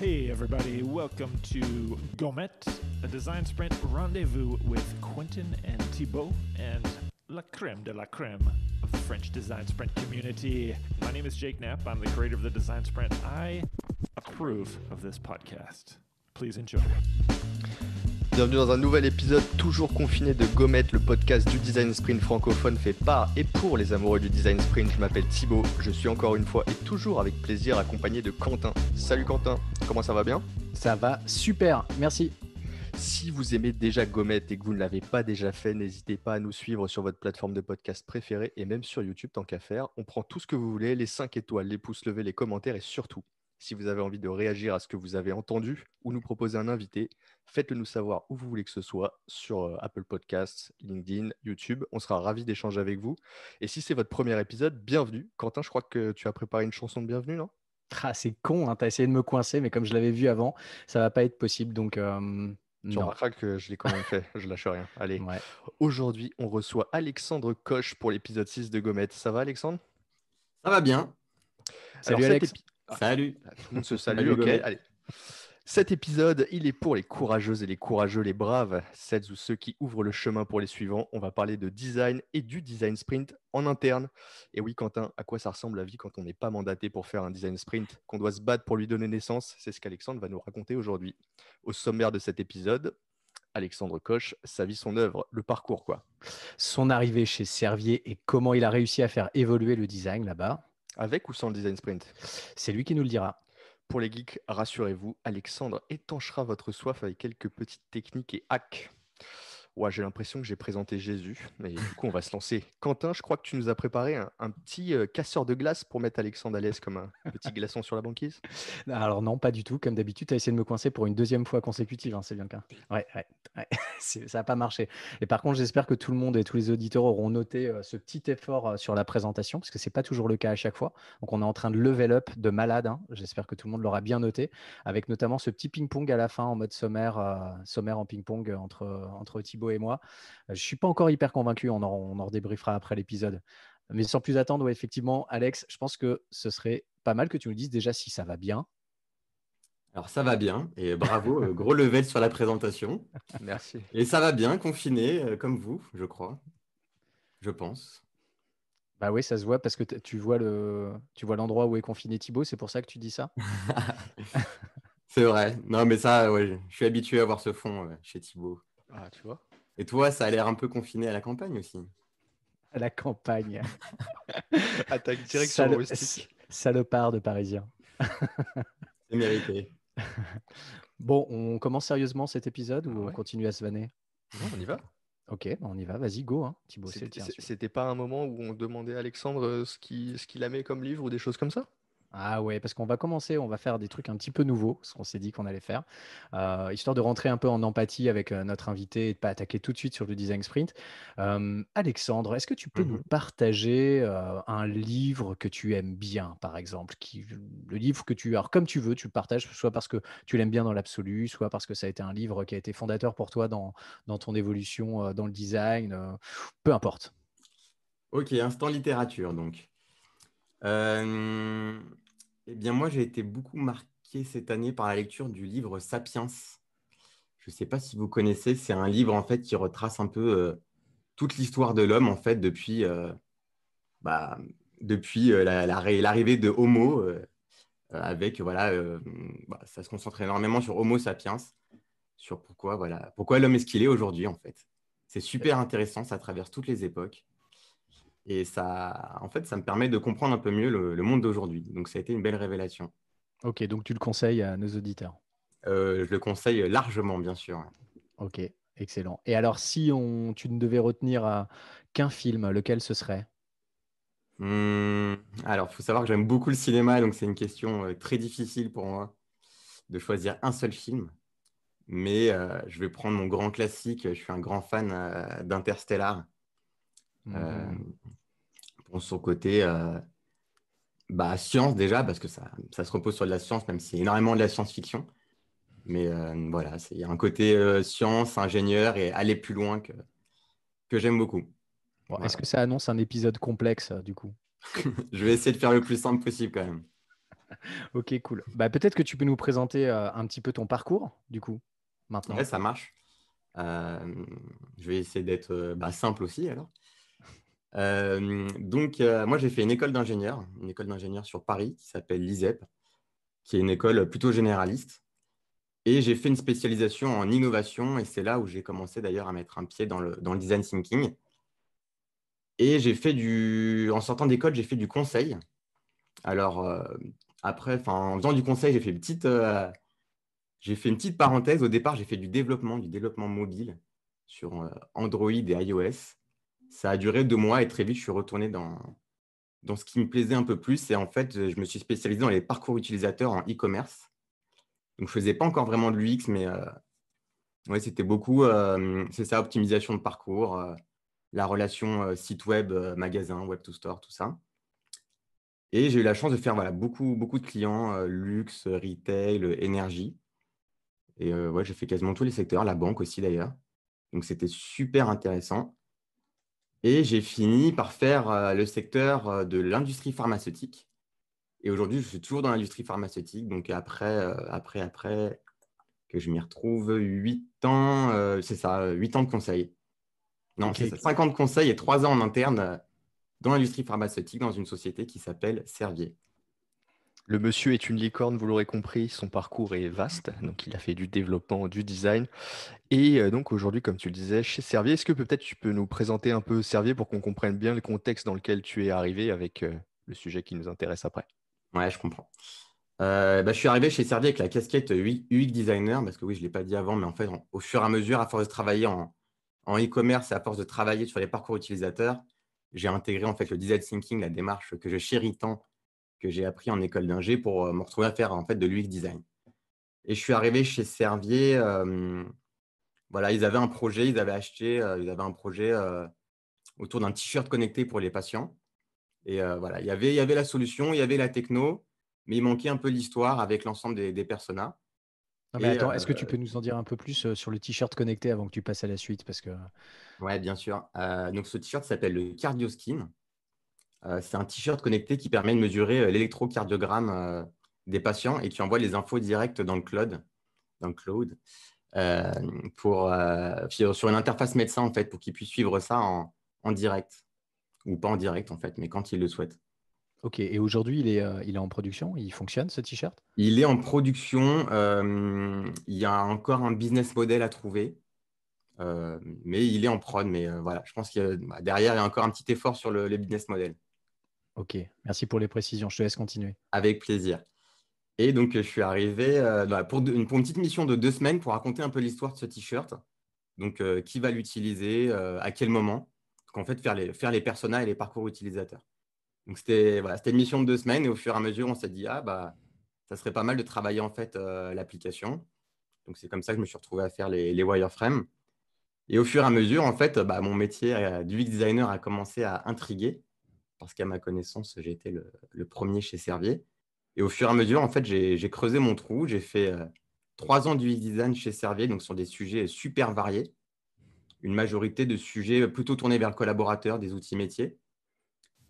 Hey, everybody, welcome to Gomet, a design sprint rendezvous with Quentin and Thibault and la creme de la creme of the French design sprint community. My name is Jake Knapp. I'm the creator of the design sprint. I approve of this podcast. Please enjoy. Bienvenue dans un nouvel épisode toujours confiné de Gomet, le podcast du design sprint francophone fait par et pour les amoureux du design sprint. Je m'appelle Thibaut, je suis encore une fois et toujours avec plaisir accompagné de Quentin. Salut Quentin, comment ça va bien? Ça va super, merci. Si vous aimez déjà Gomet et que vous ne l'avez pas déjà fait, n'hésitez pas à nous suivre sur votre plateforme de podcast préférée et même sur YouTube tant qu'à faire. On prend tout ce que vous voulez, les 5 étoiles, les pouces levés, les commentaires et surtout, si vous avez envie de réagir à ce que vous avez entendu ou nous proposer un invité, faites-le nous savoir où vous voulez que ce soit sur euh, Apple Podcasts, LinkedIn, YouTube. On sera ravis d'échanger avec vous. Et si c'est votre premier épisode, bienvenue. Quentin, je crois que tu as préparé une chanson de bienvenue, non? Ah, C'est con, hein, tu as essayé de me coincer, mais comme je l'avais vu avant, ça va pas être possible. Donc, euh, tu remarqueras que je l'ai quand même fait, je lâche rien. Allez, aujourd'hui, on reçoit Alexandre Coche pour l'épisode 6 de Gomet. Ça va, Alexandre? Ça va bien. Salut, Alex. Salut. Tout le monde se salue, ok. Allez. Cet épisode, il est pour les courageuses et les courageux, les braves, celles ou ceux qui ouvrent le chemin pour les suivants. On va parler de design et du design sprint en interne. Et oui, Quentin, à quoi ça ressemble la vie quand on n'est pas mandaté pour faire un design sprint, qu'on doit se battre pour lui donner naissance? C'est ce qu'Alexandre va nous raconter aujourd'hui. Au sommaire de cet épisode, Alexandre Coche, sa vie, son œuvre, le parcours, quoi. Son arrivée chez Servier et comment il a réussi à faire évoluer le design là-bas. Avec ou sans le design sprint? C'est lui qui nous le dira. Pour les geeks, rassurez-vous, Alexandre étanchera votre soif avec quelques petites techniques et hacks. Ouais, j'ai l'impression que j'ai présenté Jésus, mais du coup, on va se lancer. Quentin, je crois que tu nous as préparé un, petit euh, casseur de glace pour mettre Alexandre à l'aise comme un petit glaçon sur la banquise. Alors non, pas du tout. Comme d'habitude, tu as essayé de me coincer pour une deuxième fois consécutive, hein, c'est bien le cas. Ouais, ouais, ça n'a pas marché. Et par contre, j'espère que tout le monde et tous les auditeurs auront noté euh, ce petit effort euh, sur la présentation, parce que ce n'est pas toujours le cas à chaque fois. Donc, on est en train de level up de malade. Hein. J'espère que tout le monde l'aura bien noté, avec notamment ce petit ping-pong à la fin en mode sommaire, sommaire en ping-pong entre, entre Thibaut et moi. Je ne suis pas encore hyper convaincu, on en, on en redébriefera après l'épisode. Mais sans plus attendre, effectivement, Alex, je pense que ce serait pas mal que tu nous dises déjà si ça va bien. Alors ça va bien et bravo, euh, gros level sur la présentation. Merci. Et ça va bien, confiné euh, comme vous, je crois. Je pense. Bah oui, ça se voit parce que tu vois le, tu vois l'endroit où est confiné Thibaut, c'est pour ça que tu dis ça? c'est vrai. Non, mais ça, ouais, je suis habitué à voir ce fond chez Thibaut. Ah, tu vois. Et toi, ça a l'air un peu confiné à la campagne aussi. À la campagne. Attaque directe sur le Salopard de Parisien. C'est mérité. Bon, on commence sérieusement cet épisode ou on continue à se vanner? Non, on y va. Ok, bah, on y va. Vas-y, go, hein, Thibaut. C'était pas un moment où on demandait à Alexandre euh, ce qu'il ce qu'il mis comme livre ou des choses comme ça? Ah ouais, parce qu'on va commencer, on va faire des trucs un petit peu nouveaux, ce qu'on s'est dit qu'on allait faire, euh, histoire de rentrer un peu en empathie avec euh, notre invité et de pas attaquer tout de suite sur le design sprint. Euh, Alexandre, est-ce que tu peux nous mmh partager un livre que tu aimes bien, par exemple, qui, le livre que tu, alors comme tu veux, tu le partages, soit parce que tu l'aimes bien dans l'absolu, soit parce que ça a été un livre qui a été fondateur pour toi dans, dans ton évolution dans le design, peu importe. Ok, instant littérature donc. Eh bien, moi, j'ai été beaucoup marqué cette année par la lecture du livre Sapiens. Je ne sais pas si vous connaissez, c'est un livre en fait qui retrace un peu euh, toute l'histoire de l'homme en fait depuis, euh, bah, depuis euh, l'arrivée de Homo, avec voilà, bah, ça se concentre énormément sur Homo sapiens, sur pourquoi voilà, pourquoi l'homme est ce qu'il est aujourd'hui en fait. C'est super intéressant, ça traverse toutes les époques. Et ça, en fait, ça me permet de comprendre un peu mieux le, monde d'aujourd'hui. Donc, ça a été une belle révélation. Ok, donc tu le conseilles à nos auditeurs? Euh, Je le conseille largement, bien sûr. Ok, excellent. Et alors, si on, tu ne devais retenir qu'un film, lequel ce serait? Mmh, Alors, il faut savoir que j'aime beaucoup le cinéma, donc c'est une question euh, très difficile pour moi de choisir un seul film. Mais euh, je vais prendre mon grand classique. Je suis un grand fan d'Interstellar. Euh, mhm. pour son côté euh, bah, science déjà, parce que ça, ça, se repose sur de la science, même si c'est énormément de la science-fiction. Mais euh, voilà, il y a un côté science, ingénieur et aller plus loin que, que j'aime beaucoup. Est-ce que ça annonce un épisode complexe du coup? Je vais essayer de faire le plus simple possible quand même. Ok, cool. Bah, peut-être que tu peux nous présenter un petit peu ton parcours, du coup, maintenant. Ouais, ça marche. Je vais essayer d'être bah, simple aussi alors. Euh, donc, euh, moi, j'ai fait une école d'ingénieur, une école d'ingénieur sur Paris qui s'appelle l'ISEP, qui est une école plutôt généraliste. Et j'ai fait une spécialisation en innovation et c'est là où j'ai commencé d'ailleurs à mettre un pied dans le, design thinking. Et j'ai fait du, en sortant d'école, j'ai fait du conseil. Alors, euh, après, en faisant du conseil, j'ai fait une petite, j'ai fait une petite parenthèse. Au départ, j'ai fait du développement, du développement mobile sur Android et iOS. Ça a duré deux mois et très vite, je suis retourné dans, dans ce qui me plaisait un peu plus. Et en fait, je me suis spécialisé dans les parcours utilisateurs en e-commerce. Donc, je ne faisais pas encore vraiment de l'UX, mais euh, ouais, c'était beaucoup, euh, c'est ça, optimisation de parcours, euh, la relation site web, magasin, web to store, tout ça. Et j'ai eu la chance de faire voilà, beaucoup, beaucoup de clients, luxe, retail, énergie. Et ouais, j'ai fait quasiment tous les secteurs, la banque aussi d'ailleurs. Donc c'était super intéressant. Et j'ai fini par faire euh, le secteur euh, de l'industrie pharmaceutique. Et aujourd'hui, je suis toujours dans l'industrie pharmaceutique. Donc après, euh, après, après, que je m'y retrouve, 8 ans, euh, c'est ça, 8 ans de conseil. Non, c'est ça, 5 ans de conseil et 3 ans en interne dans l'industrie pharmaceutique dans une société qui s'appelle Servier. Le monsieur est une licorne, vous l'aurez compris, son parcours est vaste, donc il a fait du développement, du design. Et euh, donc aujourd'hui, comme tu le disais, chez Servier, est-ce que peut-être tu peux nous présenter un peu Servier pour qu'on comprenne bien le contexte dans lequel tu es arrivé avec euh, le sujet qui nous intéresse après? Ouais, je comprends. Euh, bah, je suis arrivé chez Servier avec la casquette UX designer, parce que oui, je ne l'ai pas dit avant, mais en fait, au fur et à mesure, à force de travailler en, en e-commerce et à force de travailler sur les parcours utilisateurs, j'ai intégré en fait le design thinking, la démarche que je chéris tant, que j'ai appris en école d'ingé pour euh, me retrouver à faire en fait de l'UX design. Et je suis arrivé chez Servier, euh, voilà, ils avaient un projet, ils avaient acheté, euh, ils avaient un projet euh, autour d'un t-shirt connecté pour les patients. Et voilà, il y avait, il y avait la solution, il y avait la techno, mais il manquait un peu l'histoire avec l'ensemble des, des personas. Non, mais Et, attends, est-ce que tu peux nous en dire un peu plus sur le t-shirt connecté avant que tu passes à la suite? Parce que Ouais, bien sûr. Donc, ce t-shirt s'appelle le Cardio Skin. Euh, c'est un t-shirt connecté qui permet de mesurer euh, l'électrocardiogramme euh, des patients et qui envoie les infos directes dans le cloud, dans le cloud pour, sur une interface médecin, en fait, pour qu'ils puissent suivre ça en, en direct. Ou pas en direct, en fait, mais quand ils le souhaitent. Ok, et aujourd'hui, il est, euh, il est en production, il fonctionne ce t-shirt? Il est en production. euh, il y a encore un business model à trouver. euh, mais il est en prod. Mais voilà, je pense que derrière, il y a encore un petit effort sur le, le business model. Ok, merci pour les précisions, je te laisse continuer. Avec plaisir. Et donc, je suis arrivé euh, bah, pour, une petite mission de deux semaines pour raconter un peu l'histoire de ce t-shirt. Donc, euh, qui va l'utiliser, euh, à quel moment? Donc, en fait, faire les, faire les personas et les parcours utilisateurs. Donc, c'était voilà, une mission de deux semaines. Et au fur et à mesure, on s'est dit, ah, bah, ça serait pas mal de travailler en fait l'application. Donc, c'est comme ça que je me suis retrouvé à faire les, wireframes. Et au fur et à mesure, en fait, bah, mon métier du designer a commencé à intriguer. Parce qu'à ma connaissance, j'ai été le, premier chez Servier. Et au fur et à mesure, en fait, j'ai creusé mon trou. J'ai fait euh, trois ans du design chez Servier, donc sur des sujets super variés. Une majorité de sujets plutôt tournés vers le collaborateur, des outils métiers.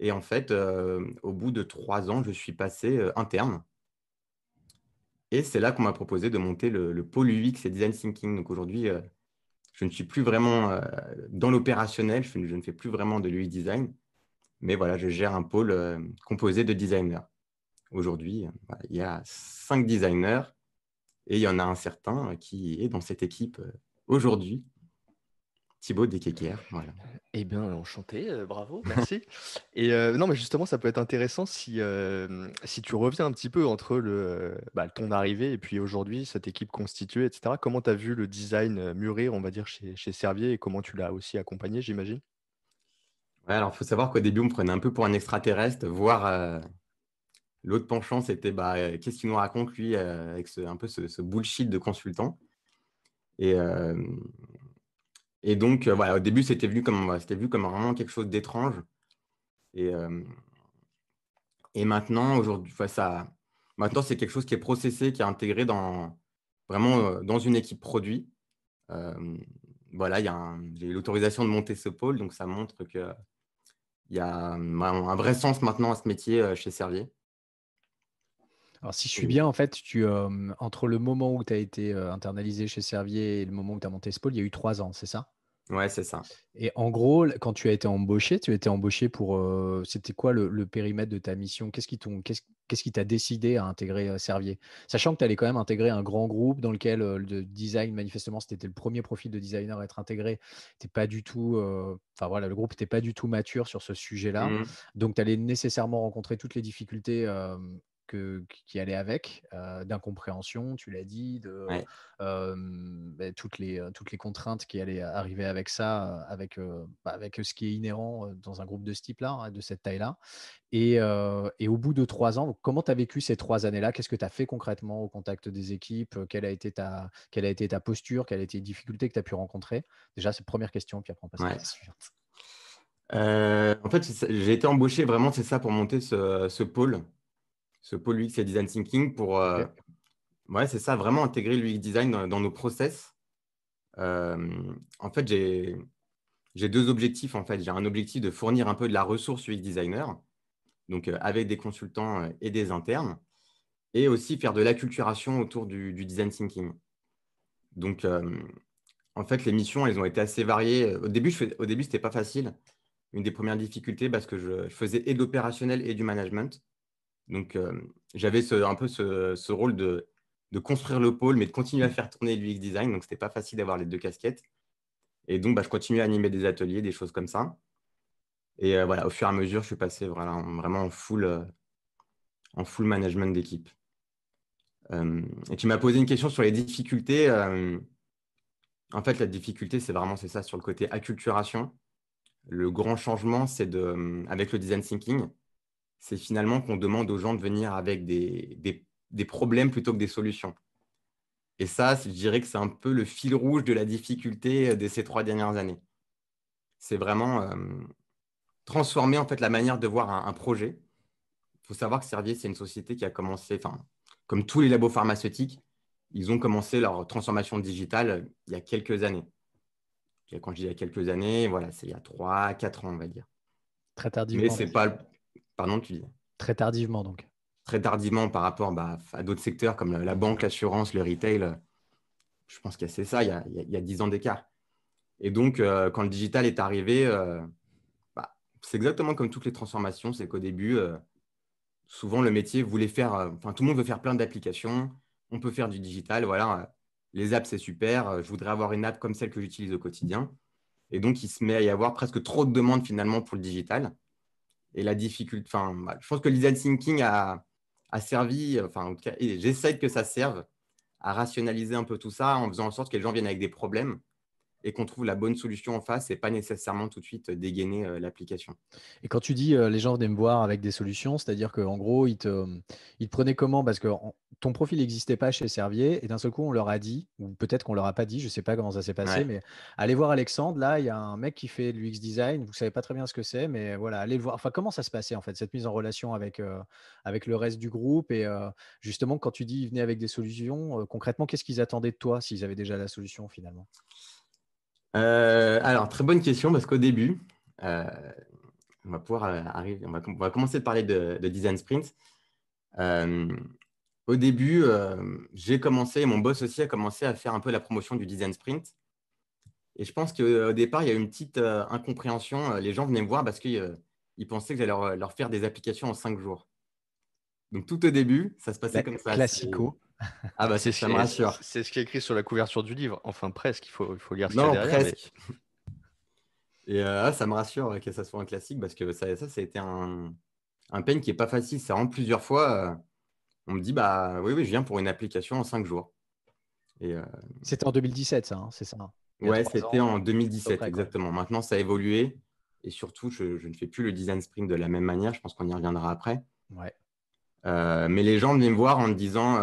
Et en fait, euh, au bout de trois ans, je suis passé euh, interne. Et c'est là qu'on m'a proposé de monter le, le pôle UX et Design Thinking. Donc aujourd'hui, je ne suis plus vraiment dans l'opérationnel, je, ne- je ne fais plus vraiment de l'UX design. Mais voilà, je gère un pôle euh, composé de designers. Aujourd'hui, euh, il y a cinq designers et il y en a un certain euh, qui est dans cette équipe aujourd'hui, Thibaut Desquéquer. Voilà. Eh bien, enchanté, euh, bravo, merci. Et euh, non, mais justement, ça peut être intéressant si, euh, si tu reviens un petit peu entre le, bah, ton arrivée et puis aujourd'hui, cette équipe constituée, etc. Comment tu as vu le design mûrir, on va dire, chez, chez Servier et comment tu l'as aussi accompagné, j'imagine? Alors, il faut savoir qu'au début, on me prenait un peu pour un extraterrestre, voire euh, l'autre penchant, c'était bah, euh, qu'est-ce qu'il nous raconte, lui, euh, avec un peu ce, bullshit de consultant. Et, donc, au début, c'était vu comme, vu comme vraiment quelque chose d'étrange. Et, maintenant, aujourd'hui, ça, maintenant, c'est quelque chose qui est processé, qui est intégré dans, vraiment dans une équipe produit. Voilà, j'ai l'autorisation de monter ce pôle, donc ça montre que il y a un, vrai sens maintenant à ce métier euh, chez Servier. Alors, si je suis bien, en fait, tu, entre le moment où tu as été internalisé chez Servier et le moment où tu as monté Spol, il y a eu trois ans, c'est ça? Ouais, c'est ça. Et en gros, quand tu as été embauché, tu as été embauché pour. C'était quoi le, périmètre de ta mission? Qu'est-ce qui t'a décidé à intégrer Servier? Sachant que tu allais quand même intégrer un grand groupe dans lequel le design, manifestement, c'était le premier profil de designer à être intégré. T'es pas du tout. Enfin voilà, le groupe n'était pas du tout mature sur ce sujet-là. Mmh Donc, tu allais nécessairement rencontrer toutes les difficultés qui allait avec, d'incompréhension, tu l'as dit, de bah, toutes, les, toutes les contraintes qui allaient arriver avec ça, avec, bah, avec ce qui est inhérent dans un groupe de ce type-là, hein, de cette taille-là. Et, et, au bout de trois ans, comment tu as vécu ces trois années-là? Qu'est-ce que tu as fait concrètement au contact des équipes? Quelle a, été ta, quelle a été ta posture? Quelles a été les difficultés que tu as pu rencontrer? Déjà, c'est la première question, puis après on passe à la suivante. en fait, j'ai été embauché vraiment, c'est ça, pour monter ce, ce pôle ce pôle UX et design thinking pour, euh, ouais, c'est ça, vraiment intégrer l'UX design dans, nos process. Euh, en fait, j'ai, j'ai deux objectifs. En fait, j'ai un objectif de fournir un peu de la ressource UX designer, donc euh, avec des consultants et des internes, et aussi faire de l'acculturation autour du, design thinking. Donc, en fait, les missions, elles ont été assez variées. Au début, je au début, c'était pas facile. Une des premières difficultés, parce que je, je faisais et de l'opérationnel et du management. Donc, euh, j'avais un peu ce, rôle de, construire le pôle, mais de continuer à faire tourner l'UX design. Donc, ce n'était pas facile d'avoir les deux casquettes. Et donc, bah, je continuais à animer des ateliers, des choses comme ça. Et euh, voilà, au fur et à mesure, je suis passé vraiment en full, euh, en full management d'équipe. et tu m'as posé une question sur les difficultés. en fait, la difficulté, c'est vraiment c'est ça sur le côté acculturation. Le grand changement, c'est avec le design thinking, c'est finalement qu'on demande aux gens de venir avec des, des, problèmes plutôt que des solutions. Et ça, je dirais que c'est un peu le fil rouge de la difficulté euh, de ces trois dernières années. C'est vraiment euh, transformer en fait la manière de voir un, projet. Il faut savoir que Servier, c'est une société qui a commencé, enfin, comme tous les labos pharmaceutiques, ils ont commencé leur transformation digitale euh, il y a quelques années. Quand je dis il y a quelques années, voilà, c'est il y a trois, quatre ans, on va dire. Très tardivement. Mais c'est pas, Pardon, tu dis Très tardivement, donc. Très tardivement par rapport bah, à d'autres secteurs comme la, banque, l'assurance, le retail. Je pense qu'il y a c'est ça, il y a, il y a 10 ans d'écart. Et donc, euh, quand le digital est arrivé, euh, bah, c'est exactement comme toutes les transformations. C'est qu'au début, euh, souvent, le métier voulait faire, enfin, tout le monde veut faire plein d'applications. On peut faire du digital. Voilà, les apps, c'est super. Je voudrais avoir une app comme celle que j'utilise au quotidien. Et donc, il se met à y avoir presque trop de demandes finalement pour le digital et la difficulté. Enfin, bah, je pense que le design thinking a, servi, enfin, j'essaie que ça serve à rationaliser un peu tout ça en faisant en sorte que les gens viennent avec des problèmes et qu'on trouve la bonne solution en face et pas nécessairement tout de suite dégainer euh, l'application. Et quand tu dis euh, les gens venaient me voir avec des solutions, c'est-à-dire qu'en gros, ils te, ils te prenaient comment? Parce que ton profil n'existait pas chez Servier et d'un seul coup, on leur a dit, ou peut-être qu'on leur a pas dit, je ne sais pas comment ça s'est passé, mais allez voir Alexandre, là, il y a un mec qui fait de l'UX design, vous ne savez pas très bien ce que c'est, mais voilà, allez le voir. Enfin, comment ça se passait en fait, cette mise en relation avec, euh, avec le reste du groupe Et justement, quand tu dis ils venaient avec des solutions, concrètement, qu'est-ce qu'ils attendaient de toi s'ils avaient déjà la solution finalement? Euh, alors, très bonne question parce qu'au début, euh, on va pouvoir euh, arriver, on va, commencer de parler de, design sprint. au début, j'ai commencé, mon boss aussi a commencé à faire un peu la promotion du design sprint. Et je pense qu'au départ, il y a eu une petite incompréhension. Les gens venaient me voir parce qu'ils pensaient que j'allais leur, faire des applications en cinq jours. Donc tout au début, ça se passait comme ça. Classico. Ah bah c'est ça me rassure. C'est ce qui est écrit sur la couverture du livre. Enfin presque, il faut, il faut lire ce qu'il y a derrière. Presque. Et euh, ça me rassure que ça soit un classique parce que ça, ça, ça a été un, un pain qui n'est pas facile. Ça rentre plusieurs fois. Euh, on me dit, bah oui, oui, je viens pour une application en cinq jours. Euh, c'était en 2017, ça, hein, c'est ça Ouais, c'était en 2017, exactement. Maintenant, ça a évolué. Et surtout, je, je, ne fais plus le design sprint de la même manière. Je pense qu'on y reviendra après. Ouais. mais les gens venaient me voir en me disant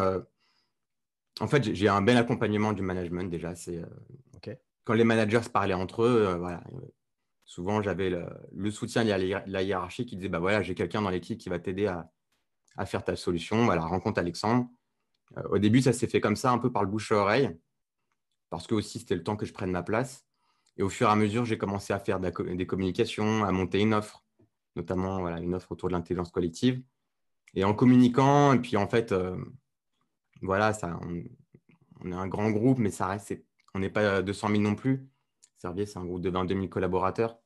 en fait, j'ai un bel accompagnement du management déjà. C'est euh, quand les managers se parlaient entre eux, euh, voilà. Euh, souvent, j'avais le, soutien de la hiérarchie qui disait bah voilà, j'ai quelqu'un dans l'équipe qui va t'aider à, faire ta solution. Voilà, rencontre Alexandre. au début, ça s'est fait comme ça, un peu par le bouche à oreille, parce que aussi c'était le temps que je prenne ma place. Et au fur et à mesure, j'ai commencé à faire des communications, à monter une offre, notamment voilà, une offre autour de l'intelligence collective. Et en communiquant, et puis en fait, voilà, on, est un grand groupe, mais ça reste, on n'est pas 200 000 non plus. Servier, c'est un groupe de 22 000 collaborateurs.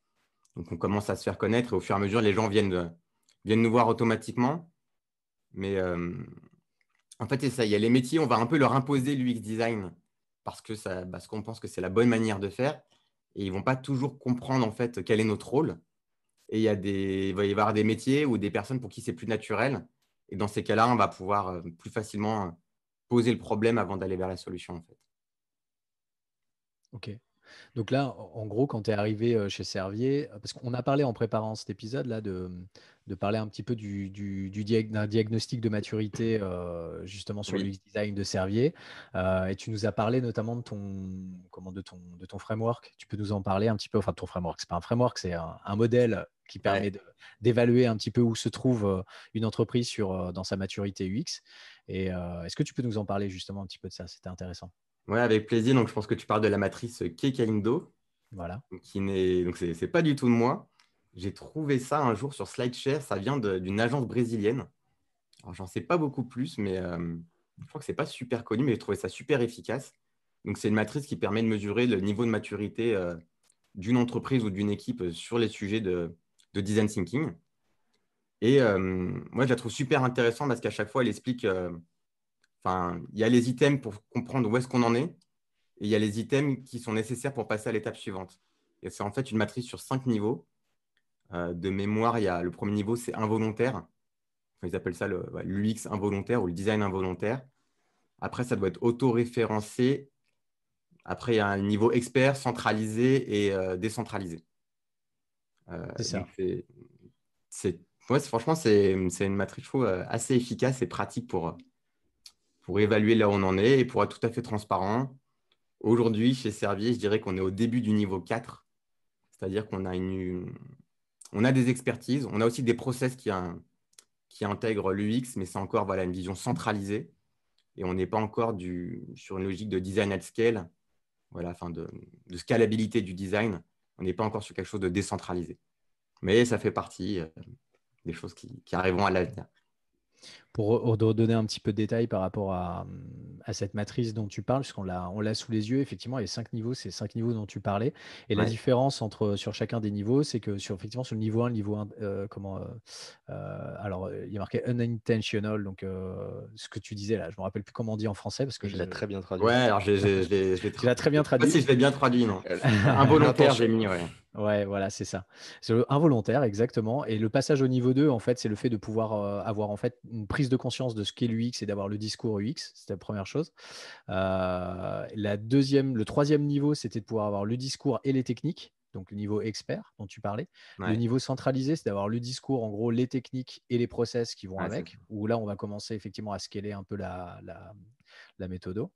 Donc, on commence à se faire connaître et au fur et à mesure, les gens viennent, viennent nous voir automatiquement. Mais en fait, ça. Il y a les métiers, on va un peu leur imposer l'UX design parce que ça, qu'on pense que c'est la bonne manière de faire. Et ils vont pas toujours comprendre en fait quel est notre rôle. Et il, y a des, il va y avoir des métiers ou des personnes pour qui c'est plus naturel. Et dans ces cas-là, on va pouvoir euh, plus facilement euh, poser le problème avant d'aller vers la solution. En fait. Ok. Donc là, en gros, quand tu es arrivé euh, chez Servier, parce qu'on a parlé en préparant cet épisode là de, de parler un petit peu du, du, d'un diagnostic de maturité euh, justement sur le design de Servier. Euh, et tu nous as parlé notamment de ton, comment, de, ton, de ton framework. Tu peux nous en parler un petit peu Enfin, ton framework, c'est pas un framework, c'est un, modèle qui permet d'évaluer un petit peu où se trouve euh, une entreprise sur, dans sa maturité UX. Et est-ce que tu peux nous en parler justement un petit peu de ça? C'était intéressant. Oui, avec plaisir. Donc, je pense que tu parles de la matrice Kekaindo. Voilà. Qui n'est, donc, c'est pas du tout de moi. J'ai trouvé ça un jour sur SlideShare. Ça vient d'une agence brésilienne. Alors, j'en sais pas beaucoup plus, mais euh, je crois que c'est pas super connu, mais j'ai trouvé ça super efficace. Donc, c'est une matrice qui permet de mesurer le niveau de maturité euh, d'une entreprise ou d'une équipe sur les sujets de, design thinking. Et euh, moi, je la trouve super intéressante parce qu'à chaque fois, elle explique. Enfin, il y a les items pour comprendre où est-ce qu'on en est, et il y a les items qui sont nécessaires pour passer à l'étape suivante. Et c'est en fait une matrice sur cinq niveaux. Euh, de mémoire, il y a le premier niveau, c'est involontaire. ils appellent ça l'UX involontaire ou le design involontaire. Après, ça doit être auto-référencé. Après, il y a un niveau expert, centralisé et euh, décentralisé. Euh, c'est ça. franchement, c'est une matrice, assez efficace et pratique pour, pour évaluer là où on en est et pour être tout à fait transparent. Aujourd'hui, chez Servier, je dirais qu'on est au début du niveau 4, c'est-à-dire qu'on a une, on a des expertises, on a aussi des process qui, intègrent l'UX, mais c'est encore voilà, une vision centralisée. Et on n'est pas encore sur une logique de design at scale, voilà, enfin de, scalabilité du design. On n'est pas encore sur quelque chose de décentralisé. Mais ça fait partie euh, des choses qui arriveront à l'avenir. Pour donner un petit peu de détails par rapport à, cette matrice dont tu parles, puisqu'on l'a, on l'a sous les yeux, effectivement, il y a cinq niveaux, c'est cinq niveaux dont tu parlais. Et la différence entre, sur chacun des niveaux, c'est que sur, effectivement, sur le niveau 1, le niveau 1, euh, comment, euh, euh, alors, il y a marqué unintentional, donc ce que tu disais là, je ne me rappelle plus comment on dit en français. parce que Je l'ai très bien traduit. Ouais, alors je l'ai très bien traduit. si je l'ai bien traduit, non. Involontaire, j'ai mis, ouais. Ouais, voilà, c'est ça. C'est involontaire, exactement. Et le passage au niveau 2, en fait, c'est le fait de pouvoir avoir en fait une prise de conscience de ce qu'est l'UX et d'avoir le discours UX. C'était la première chose. Euh, la deuxième, le troisième niveau, c'était de pouvoir avoir le discours et les techniques. Donc le niveau expert dont tu parlais. Le niveau centralisé, c'est d'avoir le discours, en gros, les techniques et les process qui vont avec. Où là, on va commencer effectivement à scaler un peu la, la méthode.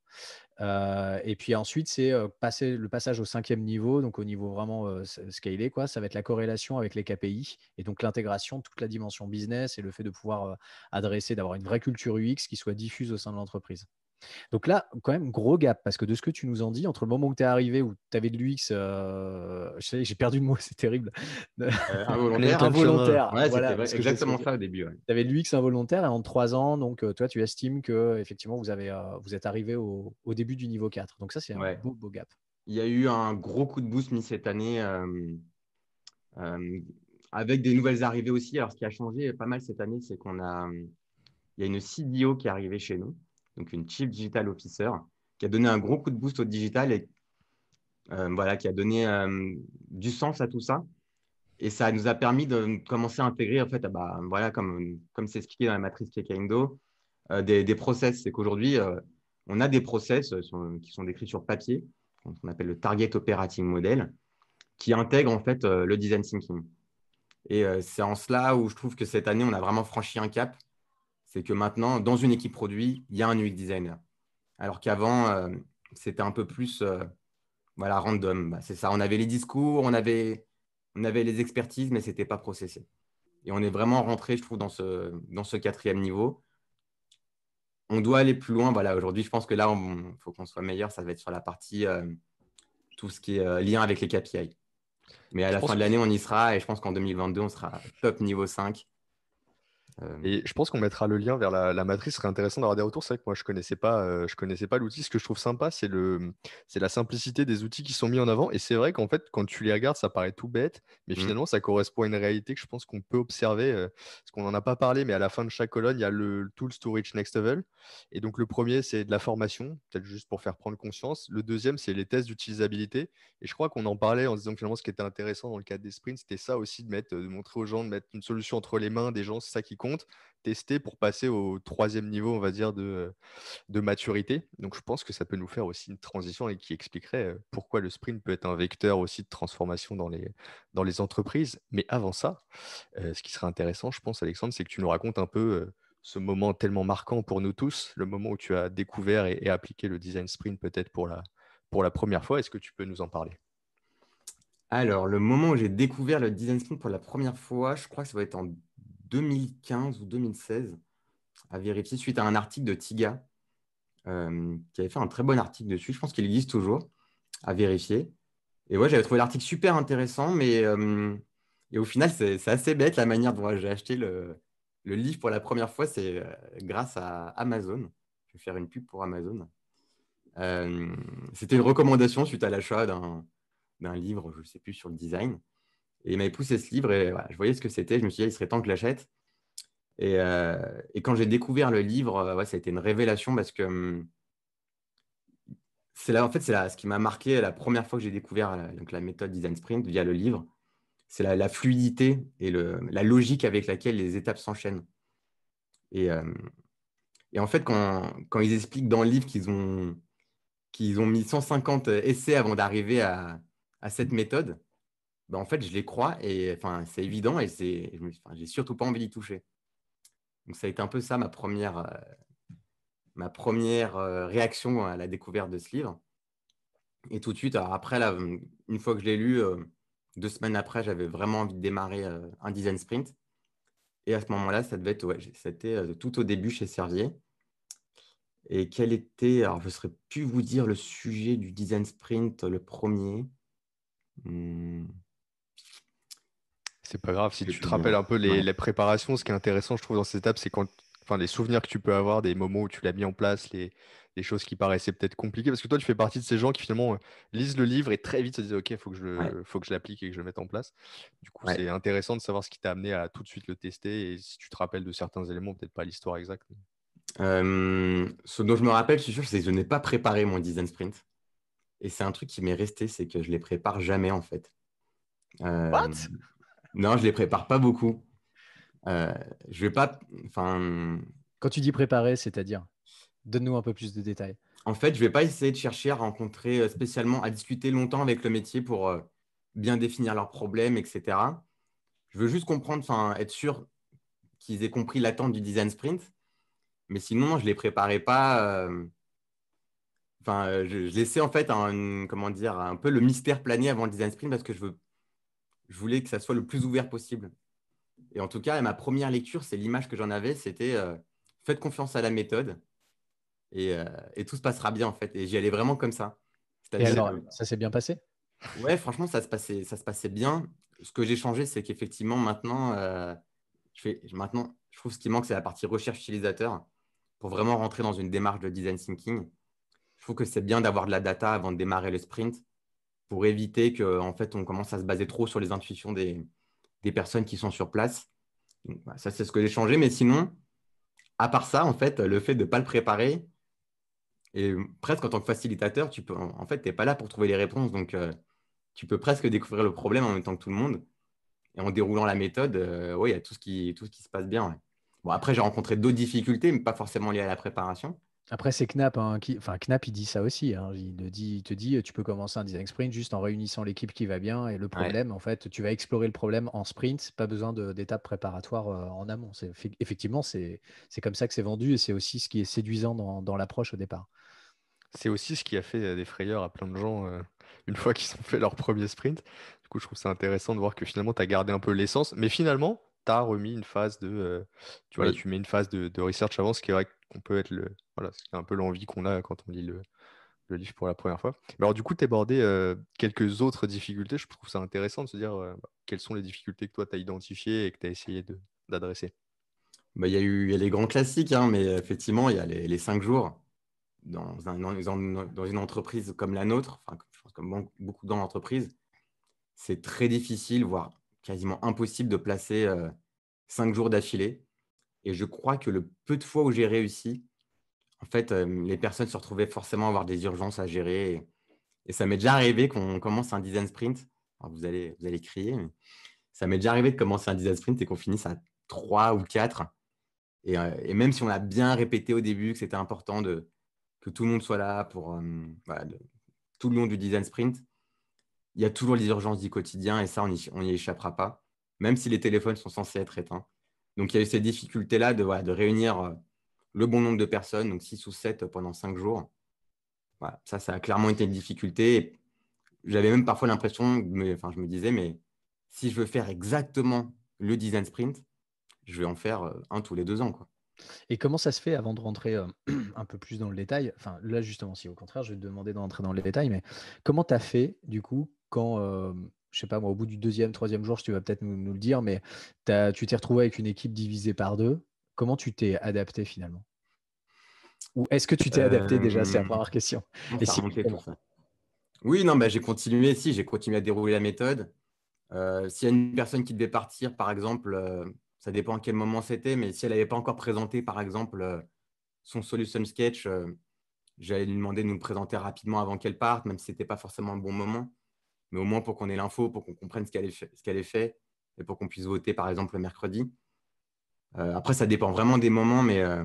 Euh, et puis ensuite, c'est euh, passer le passage au cinquième niveau, donc au niveau vraiment euh, scalé, quoi. Ça va être la corrélation avec les KPI et donc l'intégration, toute la dimension business et le fait de pouvoir adresser, d'avoir une vraie culture UX qui soit diffuse au sein de l'entreprise. Donc là, quand même, gros gap, parce que de ce que tu nous en dis, entre le moment où tu es arrivé, où tu avais de l'UX, euh, j'ai perdu le mot, c'est terrible. Euh, involontaire. involontaire. Ouais, exactement ça au début. Tu avais de l'UX involontaire et en trois ans, donc euh, toi, tu estimes que effectivement vous, avez, vous êtes arrivé au, début du niveau 4. Donc ça, c'est un beau, beau gap. Il y a eu un gros coup de boost mis cette année avec des nouvelles arrivées aussi. Alors, ce qui a changé pas mal cette année, c'est qu'on a, il y a une CDO qui est arrivée chez nous donc une Chief Digital Officer, qui a donné un gros coup de boost au digital et euh, voilà, qui a donné euh, du sens à tout ça. Et ça nous a permis de commencer à intégrer, en fait, ah bah, voilà, comme, c'est expliqué dans la matrice Kekaindo, euh, des, process. C'est qu'aujourd'hui, on a des process qui sont décrits sur papier, qu'on appelle le Target Operating Model, qui intègre en fait le design thinking. Et c'est en cela où je trouve que cette année, on a vraiment franchi un cap c'est que maintenant, dans une équipe produit, il y a un UX designer. Alors qu'avant, euh, c'était un peu plus euh, voilà, random. Bah, c'est ça, on avait les discours, on avait, on avait les expertises, mais ce n'était pas processé. Et on est vraiment rentré, je trouve, dans ce, dans ce quatrième niveau. On doit aller plus loin. Voilà, aujourd'hui, je pense que là, il faut qu'on soit meilleur. Ça va être sur la partie, euh, tout ce qui est lien avec les KPI. Mais à la fin de l'année, on y sera. Et je pense qu'en 2022, on sera top niveau 5 Euh, Et je pense qu'on mettra le lien vers la, la matrice. Ce serait intéressant d'avoir des retours. C'est vrai que moi, je connaissais pas, euh, je connaissais pas l'outil. Ce que je trouve sympa, c'est le, c'est la simplicité des outils qui sont mis en avant. Et c'est vrai qu'en fait, quand tu les regardes, ça paraît tout bête, mais Mhm. finalement, ça correspond à une réalité que je pense qu'on peut observer. euh, parce qu'on n'en a pas parlé, mais à la fin de chaque colonne, il y a le, le Tools to Reach Next Level. Et donc, le premier, c'est de la formation, peut-être juste pour faire prendre conscience. Le deuxième, c'est les tests d'utilisabilité. Et je crois qu'on en parlait en se disant que finalement, ce qui était intéressant dans le cadre des sprints, c'était ça aussi de mettre, de montrer aux gens, de mettre une solution entre les mains des gens, c'est ça qui compte tester pour passer au troisième niveau, on va dire, de, de maturité. Donc, je pense que ça peut nous faire aussi une transition et qui expliquerait euh, pourquoi le sprint peut être un vecteur aussi de transformation dans les, dans les entreprises. Mais avant ça, euh, ce qui serait intéressant, je pense, Alexandre, c'est que tu nous racontes un peu euh, ce moment tellement marquant pour nous tous, le moment où tu as découvert et, appliqué le design sprint peut-être pour la, pour la première fois. Est-ce que tu peux nous en parler? Alors, le moment où j'ai découvert le design sprint pour la première fois, je crois que ça va être en 2015 ou 2016, à vérifier, suite à un article de Tiga, euh, qui avait fait un très bon article dessus. Je pense qu'il existe toujours, à vérifier. Et ouais, j'avais trouvé l'article super intéressant, mais euh, et au final, c'est assez bête la manière dont j'ai acheté le, livre pour la première fois, c'est euh, grâce à Amazon. Je vais faire une pub pour Amazon. C'était une recommandation suite à l'achat d'un livre, je ne sais plus, sur le design. Et il m'avait poussé ce livre et je voyais ce que c'était. Je me suis dit, il serait temps que je l'achète. Et, euh, et quand j'ai découvert le livre, euh, ça a été une révélation parce que hum, c'est là, en fait, c'est là, ce qui m'a marqué la première fois que j'ai découvert euh, donc, la méthode Design Sprint via le livre. C'est la, la fluidité et le, la logique avec laquelle les étapes s'enchaînent. Et, et en fait, quand, quand ils expliquent dans le livre qu'ils ont, qu'ils ont mis 150 essais avant d'arriver à, à cette méthode, ben, en fait, je les crois et enfin, c'est évident et c'est, j'ai surtout pas envie d'y toucher. Donc, ça a été un peu ça ma première, euh, ma première euh, réaction à la découverte de ce livre. Et tout de suite, après, là, une fois que je l'ai lu, euh, deux semaines après, j'avais vraiment envie de démarrer un design sprint. Et à ce moment-là, ça devait être, ouais, c'était tout au début chez Servier. Et quel était, alors je ne saurais plus vous dire le sujet du design sprint, le premier. Hmm, C'est pas grave si tu te rappelles un peu les, Ouais. les préparations. Ce qui est intéressant, je trouve, dans cette étape, c'est quand, enfin, les souvenirs que tu peux avoir, des moments où tu l'as mis en place, les, les choses qui paraissaient peut-être compliquées. Parce que toi, tu fais partie de ces gens qui finalement euh, lisent le livre et très vite se disent OK, il faut que je, le- Ouais. faut que je l'applique et que je le mette en place. Du coup, Ouais. c'est intéressant de savoir ce qui t'a amené à tout de suite le tester et si tu te rappelles de certains éléments, peut-être pas l'histoire exacte. Euh, ce dont je me rappelle, je suis sûr, c'est que je n'ai pas préparé mon design sprint. Et c'est un truc qui m'est resté, c'est que je les prépare jamais en fait. Euh, What Non, je les prépare pas beaucoup. Euh, je vais pas. Enfin, Quand tu dis préparer, c'est-à-dire Donne-nous un peu plus de détails. en fait, je vais pas essayer de chercher à rencontrer euh, spécialement, à discuter longtemps avec le métier pour euh, bien définir leurs problèmes, etc. Je veux juste comprendre, enfin, être sûr qu'ils aient compris l'attente du design sprint. Mais sinon, je les préparais pas. euh, Enfin, je, je laissais en fait un, comment dire, un peu le mystère planer avant le design sprint parce que je, veux, je voulais que ça soit le plus ouvert possible. Et en tout cas, ma première lecture, c'est l'image que j'en avais, c'était euh, faites confiance à la méthode et, euh, et tout se passera bien en fait. Et j'y allais vraiment comme ça. Et alors, ça s'est bien passé? Ouais, franchement, ça se passait, ça se passait bien. Ce que j'ai changé, c'est qu'effectivement, maintenant, euh, je fais, maintenant, je trouve ce qui manque, c'est la partie recherche utilisateur pour vraiment rentrer dans une démarche de design thinking. Je trouve que c'est bien d'avoir de la data avant de démarrer le sprint pour éviter que, en fait, on commence à se baser trop sur les intuitions des, personnes qui sont sur place. Ça, c'est ce que j'ai changé. Mais sinon, à part ça, en fait, le fait de ne pas le préparer, et presque en tant que facilitateur, tu peux, en fait, n'es pas là pour trouver les réponses. Donc, euh, tu peux presque découvrir le problème en même que tout le monde. Et en déroulant la méthode, euh, il y a tout ce, qui, se passe bien. après, j'ai rencontré d'autres difficultés, mais pas forcément liées à la préparation. Après, c'est Knap. hein, qui... Enfin, Knap, il dit ça aussi. hein, Il, le dit, il te dit, tu peux commencer un design sprint juste en réunissant l'équipe qui va bien. Et le problème, en fait, tu vas explorer le problème en sprint. Pas besoin d'étapes préparatoires euh, en amont. Effectivement, c'est comme ça que c'est vendu et c'est aussi ce qui est séduisant dans, dans l'approche au départ. C'est aussi ce qui a fait euh, des frayeurs à plein de gens euh, une fois qu'ils ont fait leur premier sprint. Du coup, je trouve ça intéressant de voir que finalement, tu as gardé un peu l'essence, mais finalement, tu as remis une phase de. euh, tu, vois, là, Oui. tu mets une phase de, de research avant, ce qui est vrai qu'on peut être le. Voilà, c'est un peu l'envie qu'on a quand on lit le, livre pour la première fois. Mais alors, du coup, tu abordé euh, quelques autres difficultés. Je trouve ça intéressant de se dire euh, bah, quelles sont les difficultés que toi, tu as identifiées et que tu as essayé d'adresser. bah, Il y a eu il y a les grands classiques, hein, mais effectivement, il y a les, cinq jours dans, un- dans- dans une entreprise comme la nôtre, je pense comme beaucoup dans l'entreprise, c'est très difficile, voire quasiment impossible de placer euh, cinq jours d'affilée. Et je crois que le peu de fois où j'ai réussi, en fait, euh, les personnes se retrouvaient forcément à avoir des urgences à gérer. Et, ça m'est déjà arrivé qu'on commence un design sprint. Alors, vous, allez, vous allez crier, mais ça m'est déjà arrivé de commencer un design sprint et qu'on finisse à trois ou quatre. Et, euh, et même si on a bien répété au début que c'était important de, que tout le monde soit là pour euh, tout le long du design sprint, il y a toujours les urgences du quotidien et ça, on n'y échappera pas, même si les téléphones sont censés être éteints. Donc, il y a eu ces difficultés-là de, voilà, de réunir euh, le bon nombre de personnes, donc 6 ou 7 pendant 5 jours. Voilà, ça, ça a clairement été une difficulté. J'avais même parfois l'impression, enfin, je me disais, mais si je veux faire exactement le design sprint, je vais en faire euh, un tous les deux ans. Quoi. Et comment ça se fait avant de rentrer euh, un peu plus dans le détail Enfin, là, justement, si au contraire, je vais te demander d'entrer dans le détail, mais comment tu as fait, du coup, quand, euh, je sais pas, moi, au bout du deuxième, troisième jour, tu vas peut-être nous, nous le dire, mais tu t'es retrouvé avec une équipe divisée par deux. Comment tu t'es adapté finalement? Ou est-ce que tu t'es adapté déjà? C'est la Euh, première question. On Et fait si- remonter tout ça. Oui, non, bah, j'ai continué, si, j'ai continué à dérouler la méthode. Euh, S'il y a une personne qui devait partir, par exemple, euh, ça dépend à quel moment c'était, mais si elle n'avait pas encore présenté, par exemple, euh, son solution sketch, euh, j'allais lui demander de nous le présenter rapidement avant qu'elle parte, même si ce n'était pas forcément un bon moment, mais au moins pour qu'on ait l'info, pour qu'on comprenne ce qu'elle est fait, ce qu'elle est fait, et pour qu'on puisse voter, par exemple, le mercredi. Euh, après, ça dépend vraiment des moments, mais euh,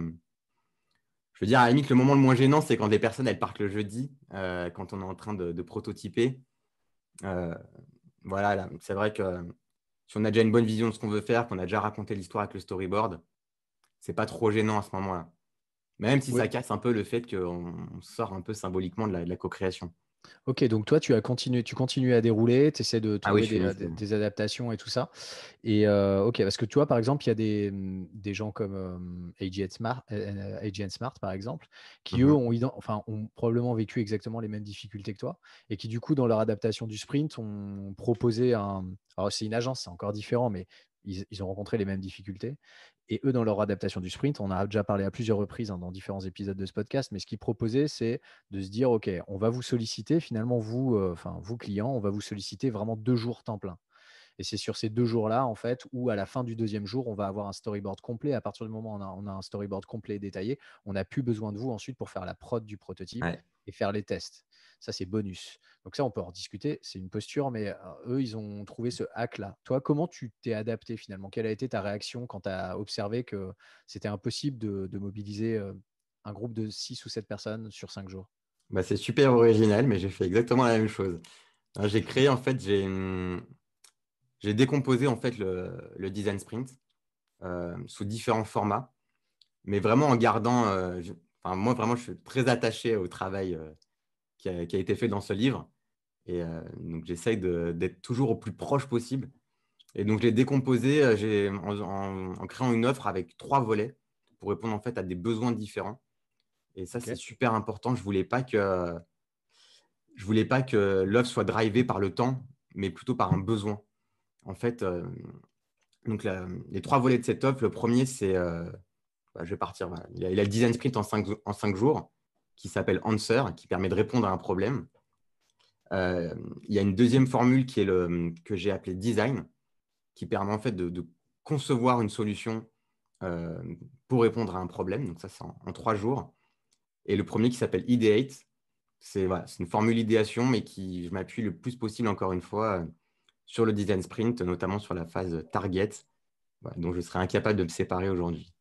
je veux dire, à la limite, le moment le moins gênant, c'est quand des personnes elles partent le jeudi, euh, quand on est en train de, de prototyper. Voilà, là, c'est vrai que si on a déjà une bonne vision de ce qu'on veut faire, qu'on a déjà raconté l'histoire avec le storyboard, c'est pas trop gênant à ce moment-là. Même si Oui. ça casse un peu le fait qu'on on sort un peu symboliquement de la, de la co-création. Ok, donc toi, tu as continué, tu continues à dérouler, tu essaies de Ah oui, trouver suis des, resté. des- des adaptations et tout ça. Et euh, ok, parce que tu vois, par exemple, il y a des, hum, des gens comme euh, AGN Smart, euh, AGN Smart, par exemple, qui eux Mhm. ont, enfin, ont probablement vécu exactement les mêmes difficultés que toi, et qui du coup, dans leur adaptation du sprint, ont proposé un. Alors, c'est une agence, c'est encore différent, mais ils, ils ont rencontré les mêmes difficultés. Et eux, dans leur adaptation du sprint, on a déjà parlé à plusieurs reprises hein, dans différents épisodes de ce podcast, mais ce qu'ils proposaient, c'est de se dire, OK, on va vous solliciter, finalement, vous, euh, enfin, vous clients, on va vous solliciter vraiment deux jours temps plein. Et c'est sur ces deux jours-là, en fait, où à la fin du deuxième jour, on va avoir un storyboard complet. À partir du moment où on a, on a un storyboard complet et détaillé, on n'a plus besoin de vous ensuite pour faire la prod du prototype Ouais. et faire les tests. Ça, c'est bonus. Donc ça, on peut en discuter. C'est une posture, mais euh, eux, ils ont trouvé ce hack-là. Toi, comment tu t'es adapté finalement? Quelle a été ta réaction quand tu as observé que c'était impossible de, mobiliser euh, un groupe de 6 ou 7 personnes sur 5 jours? Bah, c'est super original, mais j'ai fait exactement la même chose. Alors, J'ai créé, en fait, j'ai hum, décomposé en fait le, design sprint euh, sous différents formats, mais vraiment en gardant. enfin, moi, vraiment, je suis très attaché au travail qui, a, qui a été fait dans ce livre. Et euh, donc, j'essaye d'être toujours au plus proche possible. Et donc, je l'ai décomposé euh, en, en- en créant une offre avec trois volets pour répondre en fait à des besoins différents. Et ça, c'est super important. Je voulais pas que je voulais pas que l'offre soit drivée par le temps, mais plutôt par un besoin. En fait, euh, donc la- les trois volets de cette offre, le premier, c'est, euh, bah, je vais partir. voilà. Il, a, il a le design sprint en cinq, en cinq jours qui s'appelle Answer, qui permet de répondre à un problème. Euh, il y a une deuxième formule qui est le, que j'ai appelée design, qui permet en fait de, concevoir une solution euh, pour répondre à un problème. Donc ça, c'est en, trois jours. Et le premier qui s'appelle Ideate, c'est voilà, une formule idéation, mais qui je m'appuie le plus possible, encore une fois, sur le design sprint, notamment sur la phase target, dont je serais incapable de me séparer aujourd'hui.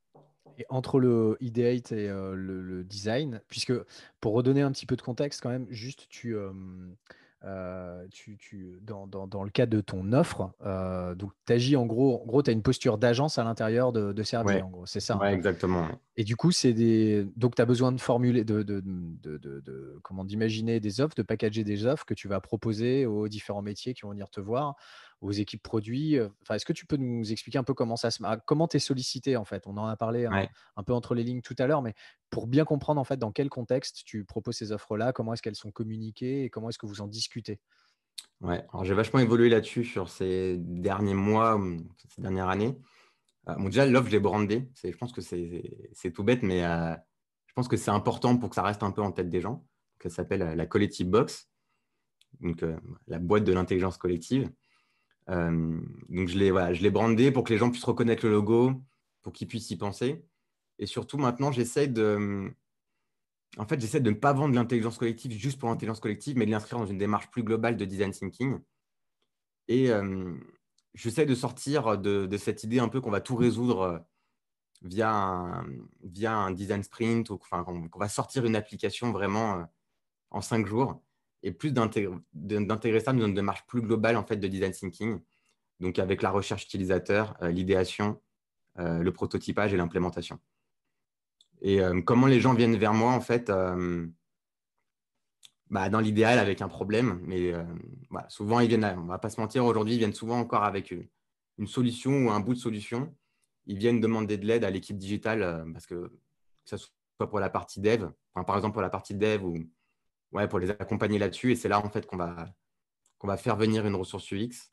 Et entre le ideate et euh, le, le design, puisque pour redonner un petit peu de contexte quand même, juste tu, euh, tu, tu- dans, dans- dans le cas de ton offre, donc tu agis en gros, en gros, tu as une posture d'agence à l'intérieur de, de Servier, Ouais. en gros, c'est ça. Ouais, exactement. Et du coup, c'est des. Donc, tu as besoin de formuler, de, de- de- comment d'imaginer des offres, de packager des offres que tu vas proposer aux différents métiers qui vont venir te voir, aux équipes produits. euh, Enfin, est-ce que tu peux nous expliquer un peu comment ça se, comment tu es sollicité en fait? On en a parlé un, Ouais. un peu entre les lignes tout à l'heure, mais pour bien comprendre en fait dans quel contexte tu proposes ces offres-là, comment est-ce qu'elles sont communiquées et comment est-ce que vous en discutez? Ouais, alors j'ai vachement évolué là-dessus sur ces derniers mois, hum, ces dernières années. bon, déjà, l'offre, je l'ai brandée. Je pense que c'est tout bête, mais je pense que c'est important pour que ça reste un peu en tête des gens. Ça s'appelle la Collective Box, donc la boîte de l'intelligence collective. Donc, je l'ai voilà, brandé pour que les gens puissent reconnaître le logo, pour qu'ils puissent y penser. Et surtout, maintenant, j'essaie de en fait, j'essaie de ne pas vendre l'intelligence collective juste pour l'intelligence collective, mais de l'inscrire dans une démarche plus globale de design thinking. Et euh, j'essaie de sortir de, cette idée un peu qu'on va tout résoudre euh, via un, via un design sprint, ou enfin, qu'on va sortir une application vraiment euh, en cinq jours, et plus d'intégrer ça dans une démarche plus globale en fait, de design thinking, donc avec la recherche utilisateur, l'idéation, le prototypage et l'implémentation. Et euh, comment les gens viennent vers moi, en fait, euh, bah, dans l'idéal, avec un problème. Mais euh, souvent, ils viennent, on ne va pas se mentir, aujourd'hui, ils viennent souvent encore avec une, solution ou un bout de solution. Ils viennent demander de l'aide à l'équipe digitale parce que, que ce soit pour la partie dev, par exemple pour la partie dev ou ouais, pour les accompagner là-dessus. Et c'est là, en fait, qu'on va, qu'on va faire venir une ressource UX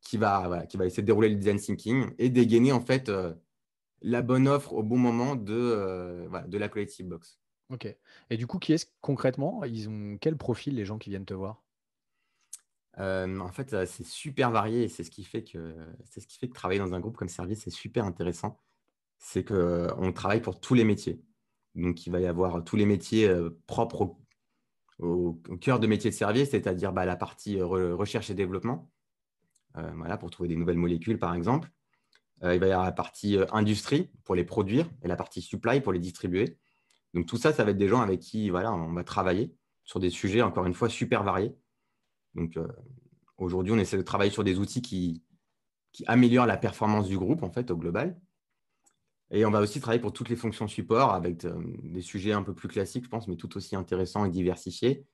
qui va, qui va essayer de dérouler le design thinking et dégainer, en fait, la bonne offre au bon moment de, euh, de la collective box. Ok. Et du coup, qui est-ce concrètement Ils ont quel profil les gens qui viennent te voir? Euh, En fait, euh, c'est super varié et c'est ce qui fait que c'est ce qui fait que travailler dans un groupe comme service c'est super intéressant. C'est qu'on travaille pour tous les métiers. Donc, il va y avoir tous les métiers propres au, cœur de métier de service, c'est-à-dire bah, la partie recherche et développement, voilà, pour trouver des nouvelles molécules, par exemple. Euh, il va y avoir la partie euh, industrie pour les produire et la partie supply pour les distribuer. Donc tout ça, ça va être des gens avec qui voilà, on va travailler sur des sujets, encore une fois, super variés. Donc euh, aujourd'hui, on essaie de travailler sur des outils qui, qui améliorent la performance du groupe, en fait, au global. Et on va aussi travailler pour toutes les fonctions support avec des sujets un peu plus classiques, je pense, mais tout aussi intéressants et diversifiés,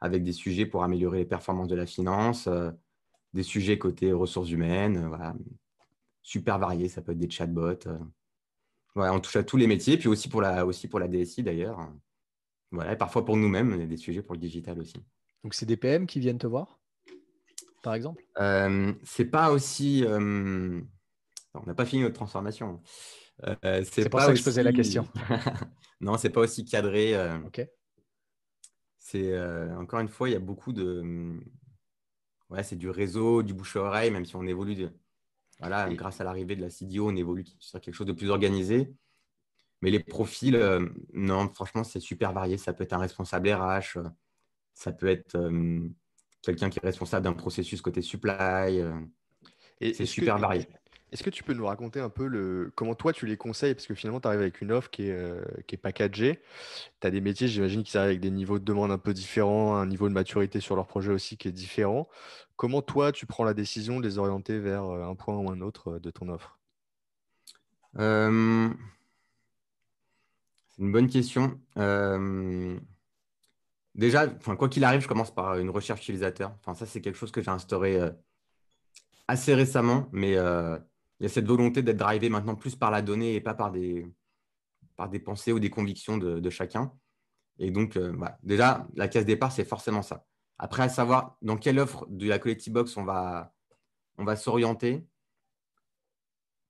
avec des sujets pour améliorer les performances de la finance, des sujets côté ressources humaines, voilà, super varié. Ça peut être des chatbots. Euh. on touche à tous les métiers, puis aussi pour la, aussi pour la DSI d'ailleurs. Voilà, et parfois pour nous-mêmes, on a des sujets pour le digital aussi. Donc c'est des PM qui viennent te voir, par exemple? Euh, C'est pas aussi. Euh, on n'a pas fini notre transformation. Euh, c'est pour ça que je posais la question. non, c'est pas aussi cadré. ok. C'est encore une fois, il y a beaucoup de. Ouais, c'est du réseau, du bouche à oreille, même si on évolue de, voilà, grâce à l'arrivée de la CDO, on évolue sur quelque chose de plus organisé. Mais les profils, euh, non, franchement, c'est super varié. Ça peut être un responsable RH, euh, ça peut être euh, quelqu'un qui est responsable d'un processus côté supply. c'est super varié. Est-ce que tu peux nous raconter un peu le... comment toi tu les conseilles? Parce que finalement, tu arrives avec une offre qui est, euh, qui packagée. Tu as des métiers, j'imagine, qui arrivent avec des niveaux de demande un peu différents, un niveau de maturité sur leur projet aussi qui est différent. Comment toi, tu prends la décision de les orienter vers euh, un point ou un autre euh, de ton offre? C'est une bonne question. Déjà, quoi qu'il arrive, je commence par une recherche utilisateur. Enfin, ça, c'est quelque chose que j'ai instauré assez récemment, mais il y a cette volonté d'être drivé maintenant plus par la donnée et pas par des, pensées ou des convictions de, chacun. Et donc, euh, déjà, la case départ, c'est forcément ça. Après, à savoir dans quelle offre de la Collective Box on va, s'orienter,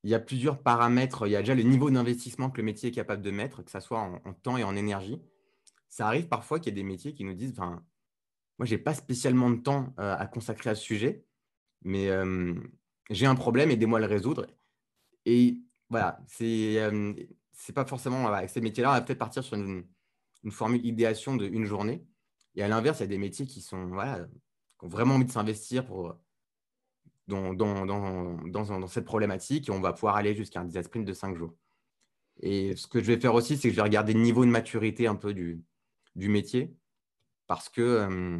il y a plusieurs paramètres. Il y a déjà le niveau d'investissement que le métier est capable de mettre, que ce soit en, temps et en énergie. Ça arrive parfois qu'il y ait des métiers qui nous disent, moi, je n'ai pas spécialement de temps euh, à consacrer à ce sujet, mais euh, j'ai un problème, aidez-moi à le résoudre. Et voilà, c'est euh, pas forcément avec ces métiers-là, on va peut-être partir sur une, formule idéation de une journée. Et à l'inverse, il y a des métiers qui sont voilà, ont vraiment envie de s'investir pour dans, dans, dans, dans, cette problématique et on va pouvoir aller jusqu'à un design sprint de cinq jours. Et ce que je vais faire aussi, c'est que je vais regarder le niveau de maturité un peu du, du métier parce que euh,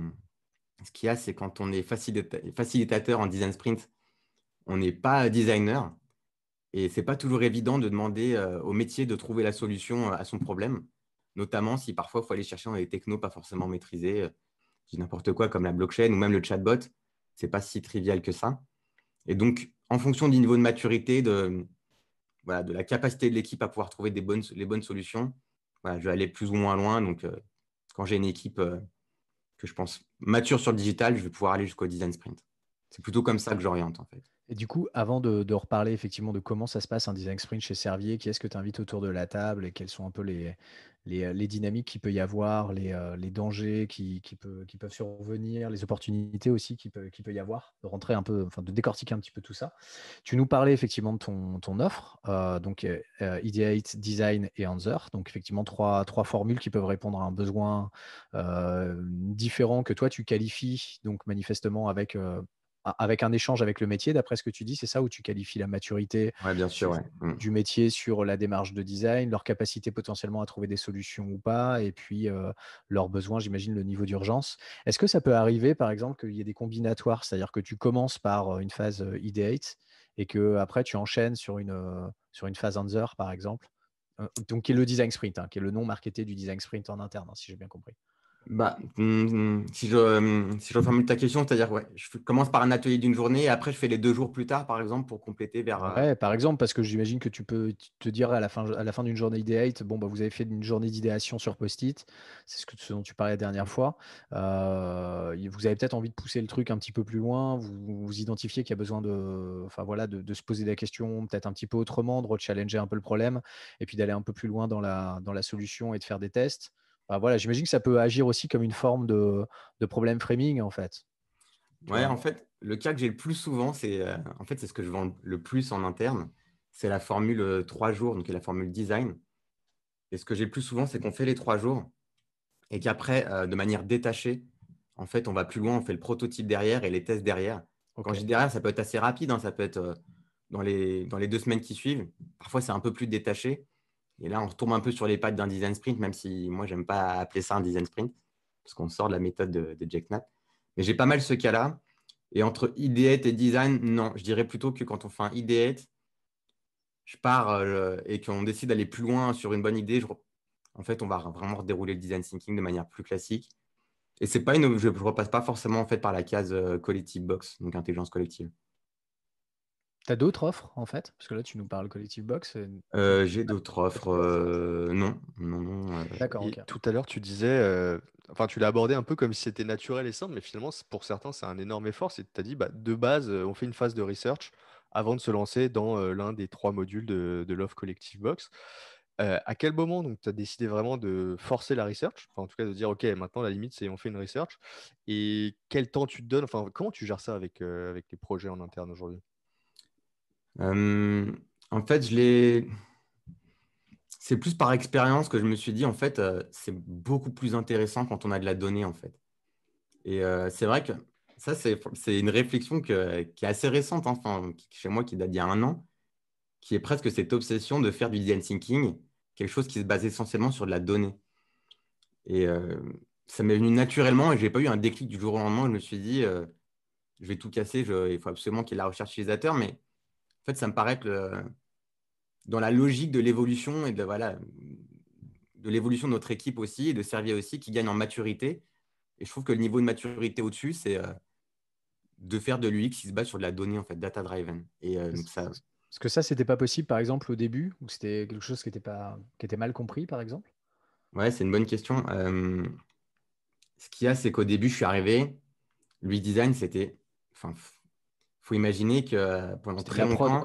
ce qu'il y a, c'est quand on est facilitateur en design sprint, on n'est pas designer et c'est pas toujours évident de demander euh, au métier de trouver la solution euh, à son problème, notamment si parfois il faut aller chercher dans des technos pas forcément maîtrisés, euh, n'importe quoi comme la blockchain ou même le chatbot, c'est pas si trivial que ça. Et donc, en fonction du niveau de maturité, de, la capacité de l'équipe à pouvoir trouver des bonnes, les bonnes solutions, je vais aller plus ou moins loin. Donc, quand j'ai une équipe que je pense mature sur le digital, je vais pouvoir aller jusqu'au design sprint. C'est plutôt comme ça que j'oriente en fait. Et du coup, avant de, reparler effectivement de comment ça se passe un design sprint chez Servier, qui est-ce que tu invites autour de la table et quelles sont un peu les, les, euh, dynamiques qu'il peut y avoir, les, euh, les dangers qui, qui, peut- qui peuvent survenir, les opportunités aussi qui peut, qui peut y avoir, de rentrer un peu, enfin de décortiquer un petit peu tout ça. Tu nous parlais effectivement de ton, ton offre, euh, donc Ideate, Design et Answer, donc effectivement trois, trois formules qui peuvent répondre à un besoin différent que toi tu qualifies donc manifestement avec avec un échange avec le métier, d'après ce que tu dis, c'est ça où tu qualifies la maturité Ouais, bien sûr, ouais. Mm. du métier sur la démarche de design, leur capacité potentiellement à trouver des solutions ou pas, et puis euh, leurs besoins, j'imagine, le niveau d'urgence. Est-ce que ça peut arriver, par exemple, qu'il y ait des combinatoires, c'est-à-dire que tu commences par euh, une phase euh, ideate et que après tu enchaînes sur une, sur une phase answer, par exemple, donc qui est le design sprint, hein, qui est le nom marketé du design sprint en interne, hein, si j'ai bien compris? Bah, mm, si je, mm, si je reformule ta question, c'est-à-dire, ouais, je commence par un atelier d'une journée et après je fais les deux jours plus tard, par exemple, pour compléter vers. euh, Ouais, par exemple, parce que j'imagine que tu peux te dire à la fin, à la fin d'une journée ideate, bon, bah, vous avez fait une journée d'idéation sur post-it, c'est ce, que, ce dont tu parlais la dernière fois. Euh, vous avez peut-être envie de pousser le truc un petit peu plus loin, vous, vous identifiez qu'il y a besoin de, enfin, voilà, de, de se poser des questions peut-être un petit peu autrement, de challenger un peu le problème, et puis d'aller un peu plus loin dans la, dans la solution et de faire des tests. Voilà, j'imagine que ça peut agir aussi comme une forme de, de problème framing, en fait. Ouais, en fait, le cas que j'ai le plus souvent, c'est euh, en fait, c'est ce que je vends le plus en interne, c'est la formule euh, trois jours, donc la formule design. Et ce que j'ai le plus souvent, c'est qu'on fait les trois jours et qu'après, euh, de manière détachée, en fait, on va plus loin, on fait le prototype derrière et les tests derrière. Quand je dis derrière, ça peut être assez rapide, hein, ça peut être euh, dans les, dans les deux semaines qui suivent. Parfois, c'est un peu plus détaché. Et là, on retombe un peu sur les pattes d'un design sprint, même si moi, j'aime pas appeler ça un design sprint, parce qu'on sort de la méthode de, Jack Knapp. Mais j'ai pas mal ce cas-là. Et entre ideate et design, non, je dirais plutôt que quand on fait un ideate, je pars euh, et qu'on décide d'aller plus loin sur une bonne idée, en fait, on va vraiment redérouler le design thinking de manière plus classique. Et c'est pas une, je ne repasse pas forcément en fait par la case euh, collective box, donc intelligence collective. Tu as d'autres offres, en fait? Parce que là, tu nous parles Collective Box. et- Euh, j'ai d'autres offres. euh, non, non, non. euh, D'accord, tout à l'heure, tu disais, euh, enfin, tu l'as abordé un peu comme si c'était naturel et simple, mais finalement, pour certains, c'est un énorme effort. C'est tu as dit, bah, de base, on fait une phase de research avant de se lancer dans euh, l'un des trois modules de, de l'offre Collective Box. Euh, à quel moment donc tu as décidé vraiment de forcer la research, enfin, en tout cas de dire, OK, maintenant la limite, c'est on fait une research, et quel temps tu te donnes, enfin, comment tu gères ça avec, euh, avec les projets en interne aujourd'hui? Euh, en fait, je l'ai. C'est plus par expérience que je me suis dit, en fait, euh, c'est beaucoup plus intéressant quand on a de la donnée, en fait. Et euh, c'est vrai que ça, c'est une réflexion qui est assez récente, hein, enfin, chez moi, qui date d'il y a un an, qui est presque cette obsession de faire du design thinking, quelque chose qui se base essentiellement sur de la donnée. Et ça m'est venu naturellement et je n'ai pas eu un déclic du jour au lendemain. Je me suis dit, je vais tout casser, il faut absolument qu'il y ait la recherche utilisateur, mais en fait, ça me paraît que le- dans la logique de l'évolution et de, voilà, de l'évolution de notre équipe aussi et de Servier aussi, qui gagne en maturité. Et je trouve que le niveau de maturité au-dessus, c'est euh, de faire de l'UX qui se base sur de la donnée, en fait, data-driven. Et euh, donc ça, Parce que ça, c'était pas possible, par exemple, au début, ou c'était quelque chose qui était, pas... qui était mal compris, par exemple? Ouais, c'est une bonne question. Euh, ce qu'il y a, c'est qu'au début, je suis arrivé, l'UX design, c'était. Enfin, faut imaginer que euh, pendant très longtemps,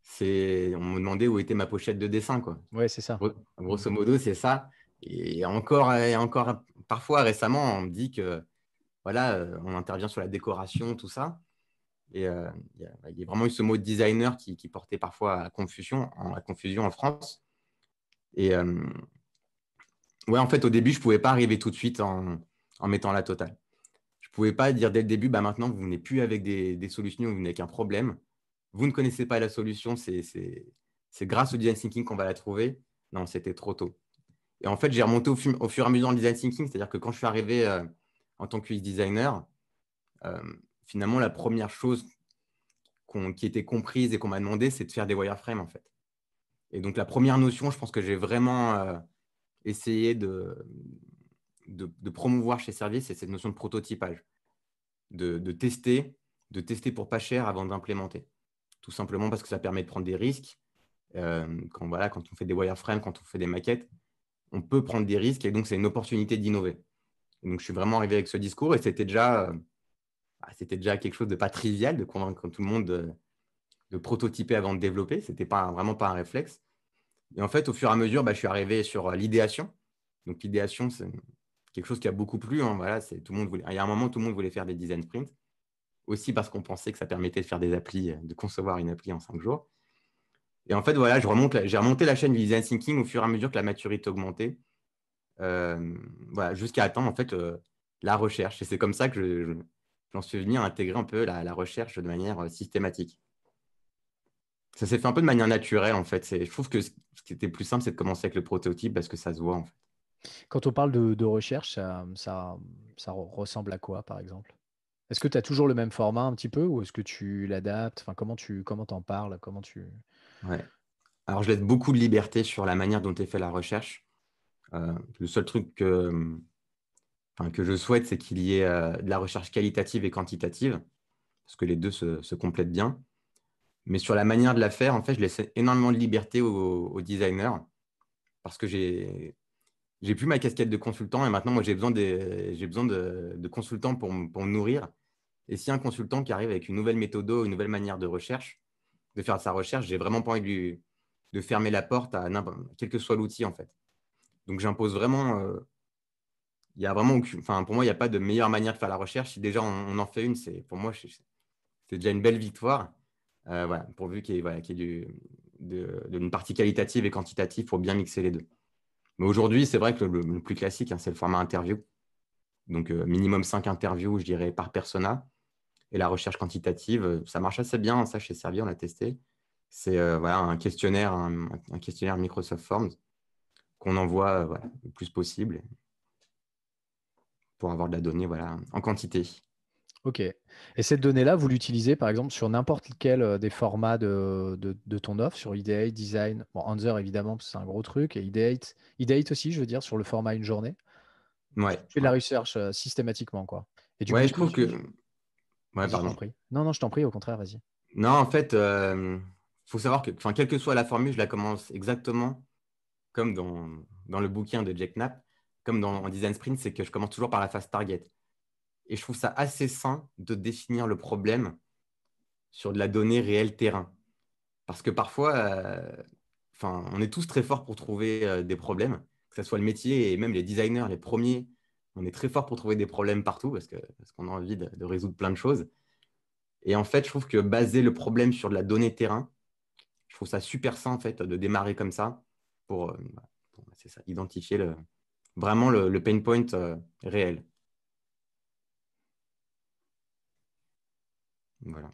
c'est, on me demandait où était ma pochette de dessin, quoi. Ouais, c'est ça. Gros- Grosso modo, c'est ça. Et encore, et encore, parfois récemment, on me dit que voilà, euh, on intervient sur la décoration, tout ça. Et euh, il y, a- il y a vraiment eu ce mot de designer qui, qui portait parfois à confusion, en, à confusion en France. Et euh, ouais, en fait, au début, je ne pouvais pas arriver tout de suite en, en mettant la totale. Pouvais pas dire dès le début, bah, maintenant, vous venez plus avec des, solutions, vous venez avec un problème. Vous ne connaissez pas la solution, c'est grâce au design thinking qu'on va la trouver. Non, c'était trop tôt. Et en fait, j'ai remonté au, fu- au fur et à mesure le design thinking, c'est-à-dire que quand je suis arrivé euh, en tant que designer, euh, finalement, la première chose qui était comprise et qu'on m'a demandé, c'est de faire des wireframes, en fait. Et donc, la première notion, je pense que j'ai vraiment euh, essayé de, de, promouvoir chez Service, c'est cette notion de prototypage, de, tester, de tester pour pas cher avant d'implémenter. Tout simplement parce que ça permet de prendre des risques. Euh, quand, voilà, quand on fait des wireframes, quand on fait des maquettes, on peut prendre des risques et donc c'est une opportunité d'innover. Donc, je suis vraiment arrivé avec ce discours et c'était déjà, euh, bah, c'était déjà quelque chose de pas trivial de convaincre tout le monde de, de prototyper avant de développer. Ce n'était pas, vraiment pas un réflexe. Et en fait, au fur et à mesure, bah, je suis arrivé sur l'idéation. Donc, l'idéation, c'est quelque chose qui a beaucoup plu. Hein. Voilà, tout le monde. Il y a un moment, tout le monde voulait faire des design sprints. Aussi parce qu'on pensait que ça permettait de faire des applis, de concevoir une appli en cinq jours. Et en fait, voilà, j'ai remonté la chaîne du design thinking au fur et à mesure que la maturité augmentait. Euh, voilà, jusqu'à attendre en fait euh, la recherche. Et c'est comme ça que j'en suis venu à intégrer un peu la, recherche de manière euh, systématique. Ça s'est fait un peu de manière naturelle en fait. Je trouve que ce qui était plus simple, c'est de commencer avec le prototype parce que ça se voit. Quand on parle de, recherche, ça, ressemble à quoi par exemple? Est-ce que tu as toujours le même format un petit peu ou est-ce que tu l'adaptes? Enfin, Comment tu comment en parles? Comment tu... Ouais. Alors je laisse beaucoup de liberté sur la manière dont est fait la recherche. Euh, le seul truc que, que je souhaite, c'est qu'il y ait euh, de la recherche qualitative et quantitative, parce que les deux se, complètent bien. Mais sur la manière de la faire, en fait, je laisse énormément de liberté aux, designers, parce que j'ai j'ai plus ma casquette de consultant et maintenant, moi, j'ai besoin, j'ai besoin de, consultants pour, pour, me nourrir. Et si un consultant qui arrive avec une nouvelle méthode, une nouvelle manière de recherche, de faire sa recherche, j'ai vraiment pas envie de, de fermer la porte à quel que soit l'outil, en fait. Donc j'impose vraiment. Euh, il y a vraiment enfin, pour moi, il n'y a pas de meilleure manière de faire la recherche. Si déjà on, en fait une, c'est pour moi, c'est déjà une belle victoire. Euh, voilà, pourvu qu'il y ait, voilà, une partie qualitative et quantitative pour bien mixer les deux. Mais aujourd'hui, c'est vrai que le, plus classique, hein, c'est le format interview. Donc, euh, minimum 5 interviews, je dirais, par persona. Et la recherche quantitative, ça marche assez bien. Ça, chez Servier, on l'a testé. C'est voilà, un questionnaire, un, questionnaire Microsoft Forms qu'on envoie euh, le plus possible pour avoir de la donnée voilà, en quantité. Ok. Et cette donnée-là, vous l'utilisez par exemple sur n'importe quel des formats de, de, ton offre, sur Ideate, Design, bon, Answer évidemment, c'est un gros truc, et Ideate, Ideate aussi, je veux dire, sur le format une journée? Ouais. Tu fais de la recherche euh, systématiquement, quoi. Et du ouais, je trouve que. Ouais, pardon. Non, non, je t'en prie, au contraire, vas-y. Non, en fait, il faut savoir que, quelle que soit la formule, je la commence exactement comme dans, dans le bouquin de Jack Knapp, comme dans Design Sprint, c'est que je commence toujours par la phase target. Et je trouve ça assez sain de définir le problème sur de la donnée réelle terrain. Parce que parfois, euh, on est tous très forts pour trouver euh, des problèmes, que ce soit le métier et même les designers, les premiers, on est très forts pour trouver des problèmes partout parce qu'on parce a envie de, résoudre plein de choses. Et en fait, je trouve que baser le problème sur de la donnée terrain, je trouve ça super sain en fait de démarrer comme ça pour, euh, bah, ça, identifier vraiment le, pain point réel. Voilà.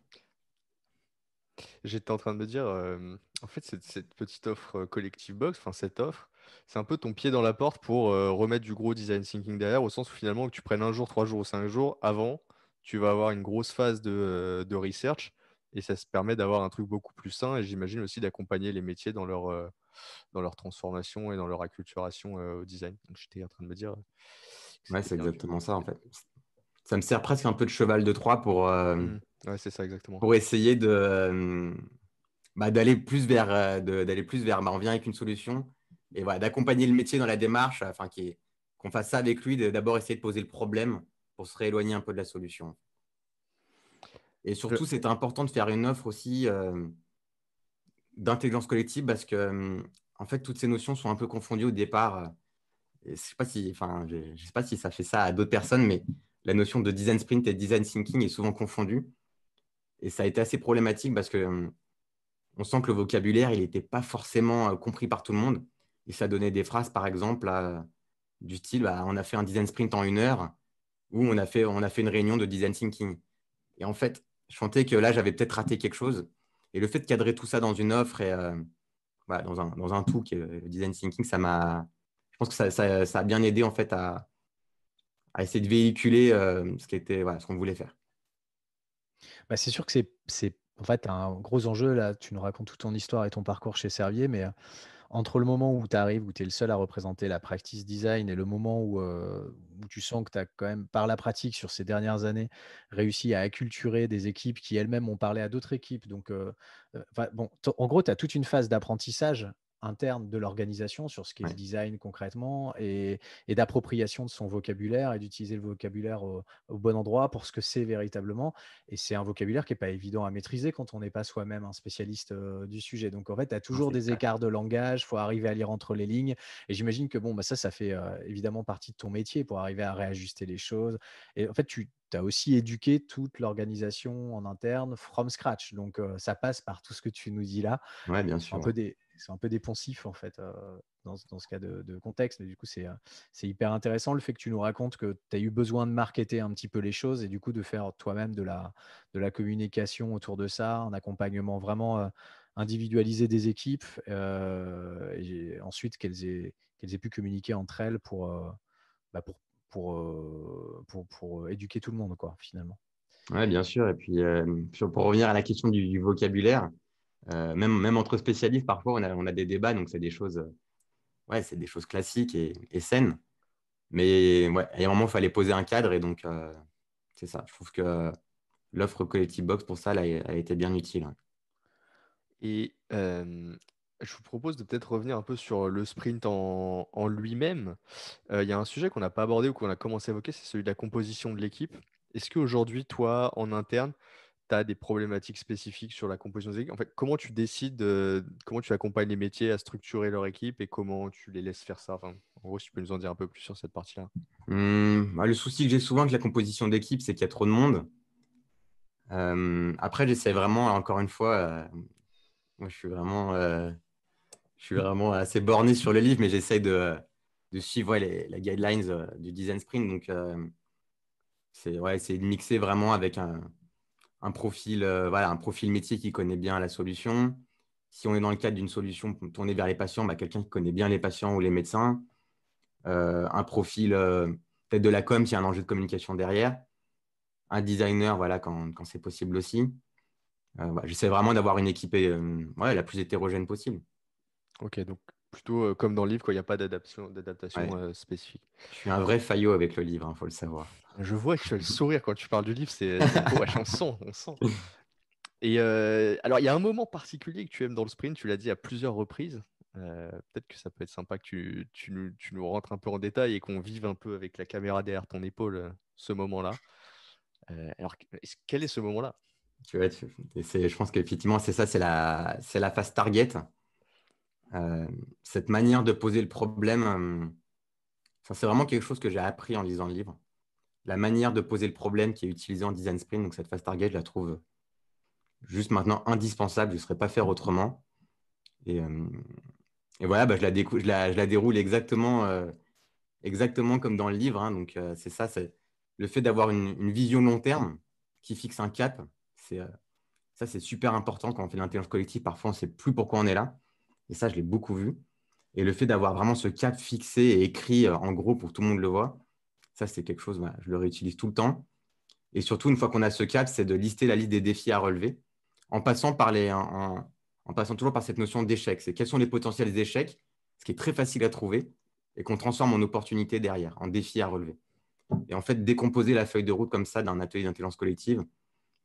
J'étais en train de me dire, euh, en fait, cette, cette, petite offre Collective Box, enfin cette offre, c'est un peu ton pied dans la porte pour remettre du gros design thinking derrière, au sens où finalement que tu prennes un jour, trois jours ou cinq jours avant, tu vas avoir une grosse phase de, de research et ça se permet d'avoir un truc beaucoup plus sain et j'imagine aussi d'accompagner les métiers dans leur, dans leur transformation et dans leur acculturation euh, au design. Donc j'étais en train de me dire. Ouais, c'est exactement ça en fait. Ça me sert presque un peu de cheval de Troie pour. Euh, mmh. Ouais, c'est ça exactement. Pour essayer de euh, bah, d'aller plus vers d'aller plus vers. Bah, on vient avec une solution et voilà d'accompagner le métier dans la démarche, enfin qu'on fasse ça avec lui, d'abord essayer de poser le problème pour se rééloigner un peu de la solution. Et surtout, c'est important de faire une offre aussi d'intelligence collective parce que, en fait, toutes ces notions sont un peu confondues au départ. je ne sais, pas si, enfin, je, sais pas si ça fait ça à d'autres personnes, mais la notion de design sprint et design thinking est souvent confondue. Et ça a été assez problématique parce que hum, on sent que le vocabulaire, il n'était pas forcément euh, compris par tout le monde. Et ça donnait des phrases, par exemple, du style bah, on a fait un design sprint en une heure ou on a fait, on a fait une réunion de design thinking. Et en fait, je sentais que là, j'avais peut-être raté quelque chose et le fait de cadrer tout ça dans une offre et euh, dans, un, dans, un, tout qui est le design thinking, ça m'a. Je pense que ça, ça, a bien aidé en fait à, essayer de véhiculer euh, ce qu'on voulait faire. Bah, c'est sûr que c'est un gros enjeu là. Tu nous racontes toute ton histoire et ton parcours chez Servier, mais euh, entre le moment où tu arrives, où tu es le seul à représenter la practice design et le moment où, euh, tu sens que tu as quand même, par la pratique, sur ces dernières années, réussi à acculturer des équipes qui elles-mêmes ont parlé à d'autres équipes. Donc, euh, en gros, tu as toute une phase d'apprentissage interne de l'organisation sur ce qu'est le design concrètement et, d'appropriation de son vocabulaire et d'utiliser le vocabulaire au, bon endroit pour ce que c'est véritablement. Et c'est un vocabulaire qui n'est pas évident à maîtriser quand on n'est pas soi-même un spécialiste du sujet. Donc en fait, tu as toujours des écarts de langage, il faut arriver à lire entre les lignes. Et j'imagine que bon, bah, ça, ça fait évidemment partie de ton métier pour arriver à réajuster les choses. Et en fait, tu as aussi éduqué toute l'organisation en interne from scratch. Donc ça passe par tout ce que tu nous dis là. Ouais, bien sûr. Un peu des c'est un peu des poncifs en fait dans, dans, ce cas de, contexte. Mais du coup, c'est hyper intéressant le fait que tu nous racontes que tu as eu besoin de marketer un petit peu les choses et du coup de faire toi-même de la, de la communication autour de ça, un accompagnement vraiment individualisé des équipes et ensuite qu'elles aient, aient pu communiquer entre elles pour, bah pour, pour, pour, pour, éduquer tout le monde, quoi, finalement. Oui, bien sûr. Et puis, pour revenir à la question du vocabulaire, euh, même, entre spécialistes, parfois, on a, des débats, donc c'est des choses, ouais, c'est des choses classiques et, saines. Mais ouais, a un moment, il fallait poser un cadre, et donc euh, c'est ça. Je trouve que l'offre Collective Box, pour ça, elle a, été bien utile. Et euh, je vous propose de peut-être revenir un peu sur le sprint en lui-même. Il y a un sujet qu'on n'a pas abordé ou qu'on a commencé à évoquer, c'est celui de la composition de l'équipe. Est-ce qu'aujourd'hui, toi, en interne, tu as des problématiques spécifiques sur la composition des équipes? En fait, comment tu décides, comment tu accompagnes les métiers à structurer leur équipe et comment tu les laisses faire ça? En gros, si tu peux nous en dire un peu plus sur cette partie-là. Mmh, bah, le souci que j'ai souvent avec la composition d'équipe, c'est qu'il y a trop de monde. après, j'essaie vraiment, encore une fois, euh, moi je suis vraiment, euh, je suis vraiment assez borné sur le livre, mais j'essaie de, suivre les, guidelines euh, du design sprint. Donc, c'est ouais, de mixer vraiment avec un un profil, euh, voilà, un profil métier qui connaît bien la solution. Si on est dans le cadre d'une solution tournée vers les patients, bah, quelqu'un qui connaît bien les patients ou les médecins. Euh, un profil euh, peut-être de la com, s'il y a un enjeu de communication derrière. Un designer, voilà, quand, quand c'est possible aussi. J'essaie vraiment d'avoir une équipe la plus hétérogène possible. Ok, donc plutôt comme dans le livre, il n'y a pas d'adaptation spécifique. Je suis un vrai faillot avec le livre, il hein, faut le savoir. Je vois que tu as le sourire quand tu parles du livre, c'est ouais, on sent, on sent. Et alors, il y a un moment particulier que tu aimes dans le sprint, tu l'as dit à plusieurs reprises. Peut-être que ça peut être sympa que tu, tu, nous, tu, nous, rentres un peu en détail et qu'on vive un peu avec la caméra derrière ton épaule ce moment-là. alors, quel est ce moment-là? Tu vois, je pense qu'effectivement, c'est ça, c'est la, la phase target. Cette manière de poser le problème, c'est vraiment quelque chose que j'ai appris en lisant le livre la manière de poser le problème qui est utilisée en design sprint, donc cette phase target, je la trouve juste maintenant indispensable. Je ne saurais pas faire autrement. Et, euh, voilà, bah, je, la je, la, déroule exactement, euh, exactement comme dans le livre. Hein. donc euh, c'est ça, c'est le fait d'avoir une, vision long terme qui fixe un cap. Ça, c'est super important quand on fait de l'intelligence collective. Parfois, on ne sait plus pourquoi on est là. Et ça, je l'ai beaucoup vu. Et le fait d'avoir vraiment ce cap fixé et écrit en gros pour que tout le monde le voit, ça, c'est quelque chose, je le réutilise tout le temps. Et surtout, une fois qu'on a ce cap, c'est de lister la liste des défis à relever en passant, par les, en, passant toujours par cette notion d'échec. C'est quels sont les potentiels échecs, ce qui est très facile à trouver et qu'on transforme en opportunité derrière, en défi à relever. Et en fait, décomposer la feuille de route comme ça d'un atelier d'intelligence collective,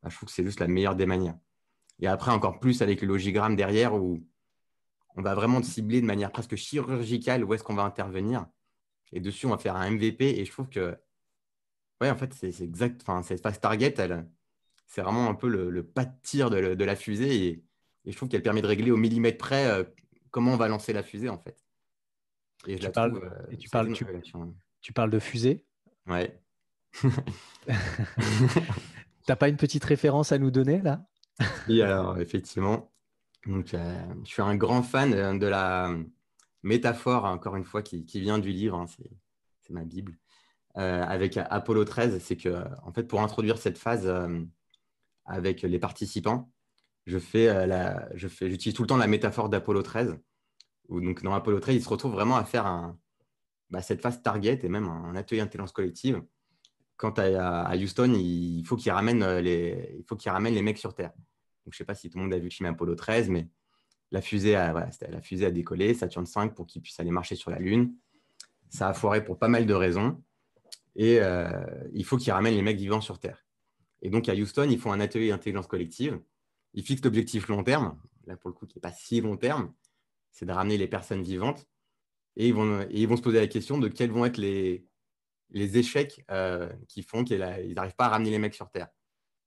bah, je trouve que c'est juste la meilleure des manières. Et après, encore plus avec le logigramme derrière où on va vraiment cibler de manière presque chirurgicale où est-ce qu'on va intervenir et dessus, on va faire un MVP. Et je trouve que, ouais, en fait, c'est exact. Enfin, cette phase target, c'est vraiment un peu le, pas de tir de, la fusée. Et, je trouve qu'elle permet de régler au millimètre près euh, comment on va lancer la fusée, en fait. Et, tu, parles, euh, et tu, parles, tu, parles de fusée? Ouais. T'as pas une petite référence à nous donner là? Oui, alors effectivement. Donc, euh, je suis un grand fan de la, métaphore, encore une fois, qui, vient du livre, hein, c'est ma Bible, euh, avec Apollo 13, c'est que, en fait, pour introduire cette phase euh, avec les participants, je fais, euh, j'utilise tout le temps la métaphore d'Apollo 13, où donc dans Apollo 13, ils se retrouvent vraiment à faire bah, cette phase target et même un, atelier intelligence collective. Quant à, à Houston, il faut qu'ils ramènent les, il faut qu'ils ramènent les mecs sur Terre. Donc, je ne sais pas si tout le monde a vu le film Apollo 13, mais la fusée a, décollé, Saturne 5 pour qu'il puisse aller marcher sur la Lune. Ça a foiré pour pas mal de raisons. Et euh, il faut qu'ils ramènent les mecs vivants sur Terre. Et donc à Houston, ils font un atelier d'intelligence collective. Ils fixent l'objectif long terme, là pour le coup qui n'est pas si long terme, c'est de ramener les personnes vivantes. Et ils, vont, se poser la question de quels vont être les, les échecs euh, qui font qu'ils n'arrivent pas à ramener les mecs sur Terre.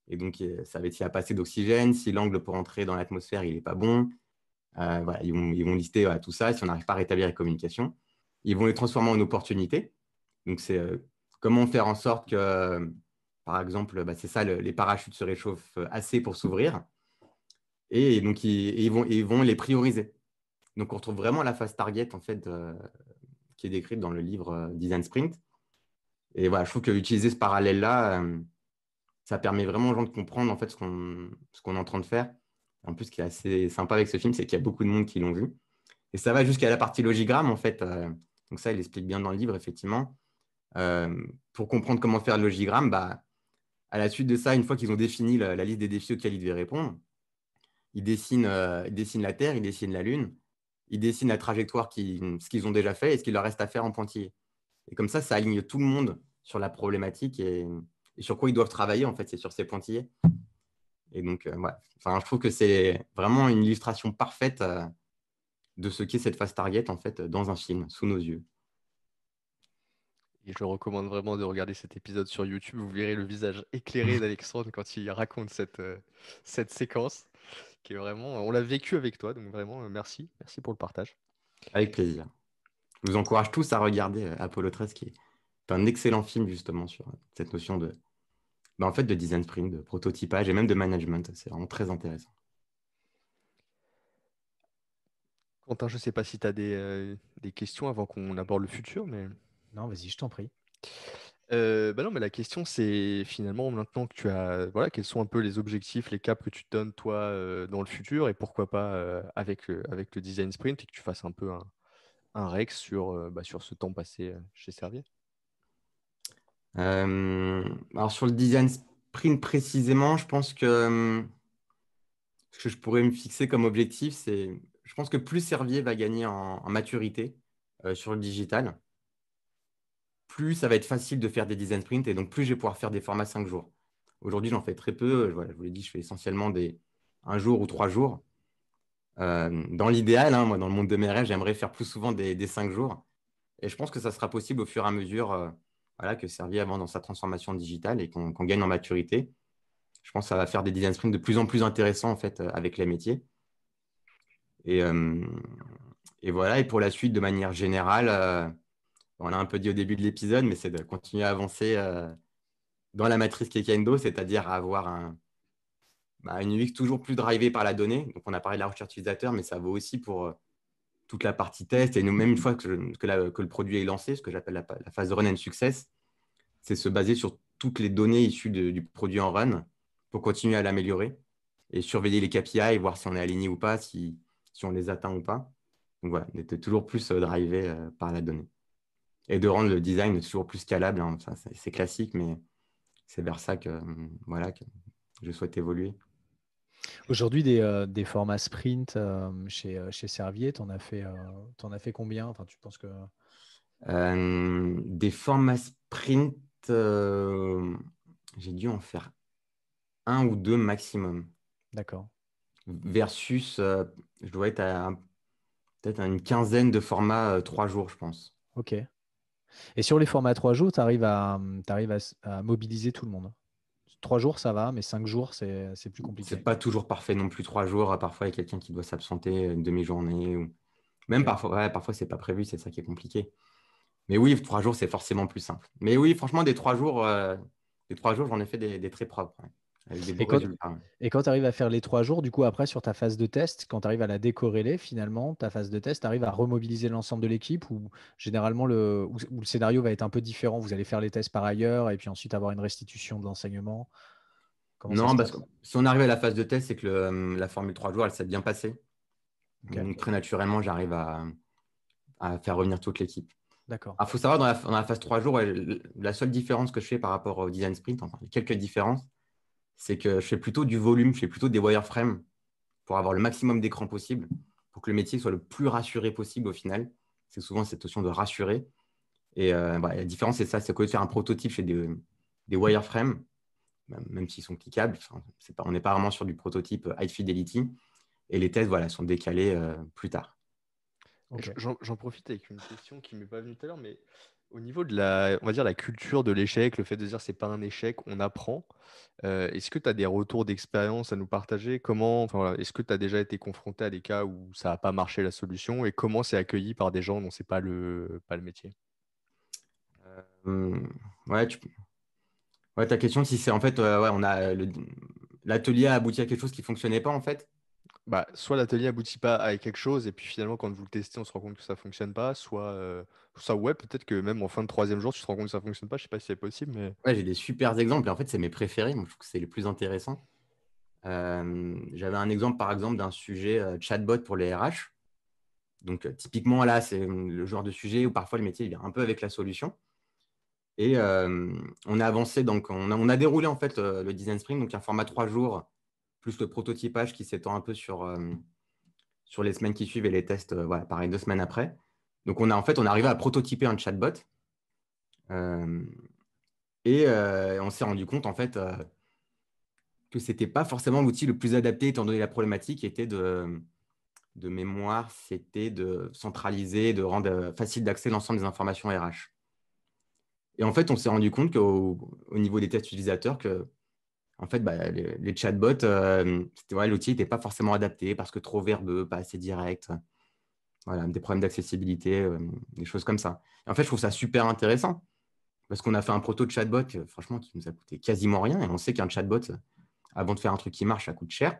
Et donc, ça va être s'il n'y a pas assez d'oxygène, si l'angle pour entrer dans l'atmosphère il n'est pas bon. Euh, ils, vont, lister tout ça, si on n'arrive pas à rétablir les communications. Ils vont les transformer en opportunités. Donc, c'est euh, comment faire en sorte que, par exemple, bah, c'est ça, les parachutes se réchauffent assez pour s'ouvrir. Et donc, ils, vont, ils vont les prioriser. Donc, on retrouve vraiment la phase target, en fait, qui est décrite dans le livre Design Sprint. Et voilà, je trouve qu'utiliser ce parallèle-là, euh, ça permet vraiment aux gens de comprendre en fait ce qu'on est en train de faire. En plus, ce qui est assez sympa avec ce film, c'est qu'il y a beaucoup de monde qui l'ont vu. Et ça va jusqu'à la partie logigramme, en fait. Euh, donc ça, il explique bien dans le livre, effectivement. Euh, pour comprendre comment faire le logigramme, bah, à la suite de ça, une fois qu'ils ont défini la, liste des défis auxquels ils devaient répondre, ils dessinent, ils dessinent la Terre, ils dessinent la Lune, ils dessinent la trajectoire, qui, ce qu'ils ont déjà fait et ce qu'il leur reste à faire en pointillé. Et comme ça, ça aligne tout le monde sur la problématique et, sur quoi ils doivent travailler, en fait, c'est sur ces pointillés. Et donc, euh, enfin, je trouve que c'est vraiment une illustration parfaite euh, de ce qu'est cette phase target, en fait, dans un film, sous nos yeux. Et je recommande vraiment de regarder cet épisode sur YouTube. Vous verrez le visage éclairé d'Alexandre quand il raconte cette, euh, cette séquence, qui est vraiment. On l'a vécu avec toi, donc vraiment merci, merci pour le partage. Avec plaisir. Je vous encourage tous à regarder Apollo 13, qui est un excellent film justement sur cette notion de, bah, en fait, de design sprint, de prototypage et même de management. C'est vraiment très intéressant. Quentin, je ne sais pas si tu as euh, des, questions avant qu'on aborde le futur, mais. Non, vas-y, je t'en prie. Euh, bah non, mais la question, c'est finalement maintenant que tu as. Voilà, quels sont un peu les objectifs, les caps que tu te donnes, toi, euh, dans le futur, et pourquoi pas avec, avec le design sprint, et que tu fasses un peu un, un Rex sur, bah, sur ce temps passé chez Servier euh, alors sur le design sprint précisément, je pense que euh, ce que je pourrais me fixer comme objectif, c'est, je pense que plus Servier va gagner en, maturité euh, sur le digital, plus ça va être facile de faire des design sprints et donc plus je vais pouvoir faire des formats 5 jours. Aujourd'hui, j'en fais très peu. je vous l'ai dit, je fais essentiellement des un jour ou trois jours. dans l'idéal, hein, moi, dans le monde de mes rêves, j'aimerais faire plus souvent des, des 5 jours. Et je pense que ça sera possible au fur et à mesure voilà, que Servier avant dans sa transformation digitale et qu'on gagne en maturité. Je pense que ça va faire des design sprints de plus en plus intéressants en fait euh, avec les métiers. Et, euh, voilà, et pour la suite, de manière générale, euh, on l'a un peu dit au début de l'épisode, mais c'est de continuer à avancer dans la matrice Kekendo, c'est-à-dire avoir un, bah, une UX toujours plus drivée par la donnée. Donc, on a parlé de la recherche utilisateur, mais ça vaut aussi pour toute la partie test et nous, même une fois que, le produit est lancé, ce que j'appelle la, phase de run and success, c'est se baser sur toutes les données issues du produit en run pour continuer à l'améliorer et surveiller les KPI voir si on est aligné ou pas, si, on les atteint ou pas. Donc voilà, d'être toujours plus euh, drivé euh, par la donnée. Et de rendre le design toujours plus scalable. Hein. c'est classique, mais c'est vers ça que, voilà, que je souhaite évoluer. Aujourd'hui, des, euh, des, formats sprint euh, chez, euh, chez Servier, tu en, as fait, en as fait combien? Enfin, tu penses que... des formats sprint, j'ai dû en faire un ou deux maximum. D'accord. Versus, je dois être à peut-être une quinzaine de formats trois jours, je pense. Ok. Et sur les formats trois jours, tu arrives, à, arrives à mobiliser tout le monde? Trois jours, ça va, mais cinq jours, c'est plus compliqué. C'est pas toujours parfait non plus. Trois jours, parfois, il y a quelqu'un qui doit s'absenter une demi-journée. Ou... Même parfois, ouais, parfois, c'est pas prévu, c'est ça qui est compliqué. Mais oui, trois jours, c'est forcément plus simple. Mais oui, franchement, des trois jours, euh, des trois jours, j'en ai fait des, très propres. Et quand, tu arrives à faire les trois jours, du coup, après, sur ta phase de test, quand tu arrives à la décorréler, finalement, ta phase de test, tu arrives à remobiliser l'ensemble de l'équipe ou généralement le, le scénario va être un peu différent? Vous allez faire les tests par ailleurs et puis ensuite avoir une restitution de l'enseignement? Non, parce que si on arrive à la phase de test, c'est que euh, la formule trois jours, elle s'est bien passée. Donc, très naturellement, j'arrive à, faire revenir toute l'équipe. D'accord. Il faut savoir, dans la, dans la phase trois jours, la seule différence que je fais par rapport au design sprint, enfin, quelques différences, c'est que je fais plutôt du volume, je fais plutôt des wireframes pour avoir le maximum d'écran possible, pour que le métier soit le plus rassuré possible au final. C'est souvent cette notion de rassurer. Et euh, bah, la différence, c'est ça, c'est qu'au lieu de faire un prototype, je fais des, des wireframes, même s'ils sont cliquables. on n'est pas vraiment sur du prototype high fidelity. Et les tests voilà, sont décalés euh, plus tard. J'en j'en profite avec une question qui m'est pas venue tout à l'heure, mais au niveau de la, on va dire la culture de l'échec, le fait de dire c'est pas un échec, on apprend. euh, est-ce que tu as des retours d'expérience à nous partager? Comment, enfin, est-ce que tu as déjà été confronté à des cas où ça n'a pas marché la solution? Et comment c'est accueilli par des gens dont c'est pas le, pas le métier? Ouais, tu... ouais, ta question, si c'est en fait, euh, ouais, on a l'atelier a abouti à quelque chose qui fonctionnait pas en fait? Bah, soit l'atelier aboutit pas à quelque chose et puis finalement quand vous le testez on se rend compte que ça fonctionne pas, soit, euh, soit ouais peut-être que même en fin de troisième jour tu te rends compte que ça fonctionne pas, je sais pas si c'est possible mais Ouais, j'ai des super exemples et en fait, c'est mes préférés. Je trouve que c'est les plus intéressants. Euh, j'avais un exemple, par exemple, d'un sujet euh, chatbot pour les RH. Donc, euh, typiquement, là, c'est hum, le genre de sujet où parfois le métier vient un peu avec la solution. Et euh, on a avancé, donc on a, on a déroulé en fait euh, le design sprint, donc un format trois jours, plus le prototypage qui s'étend un peu sur, euh, les semaines qui suivent et les tests, euh, voilà, pareil, deux semaines après. Donc, on a en fait, on est arrivé à prototyper un chatbot. Euh, et on s'est rendu compte en fait que ce n'était pas forcément l'outil le plus adapté étant donné la problématique était de, mémoire, c'était de centraliser, de rendre facile d'accès l'ensemble des informations RH. Et en fait, on s'est rendu compte qu'au au niveau des tests utilisateurs, que en fait, bah, les, chatbots, euh, ouais, l'outil n'était pas forcément adapté parce que trop verbeux, pas assez direct. Voilà, des problèmes d'accessibilité, euh, des choses comme ça. En fait, je trouve ça super intéressant parce qu'on a fait un proto de chatbot, euh, franchement, qui nous a coûté quasiment rien. Et on sait qu'un chatbot, avant de faire un truc qui marche, ça coûte cher.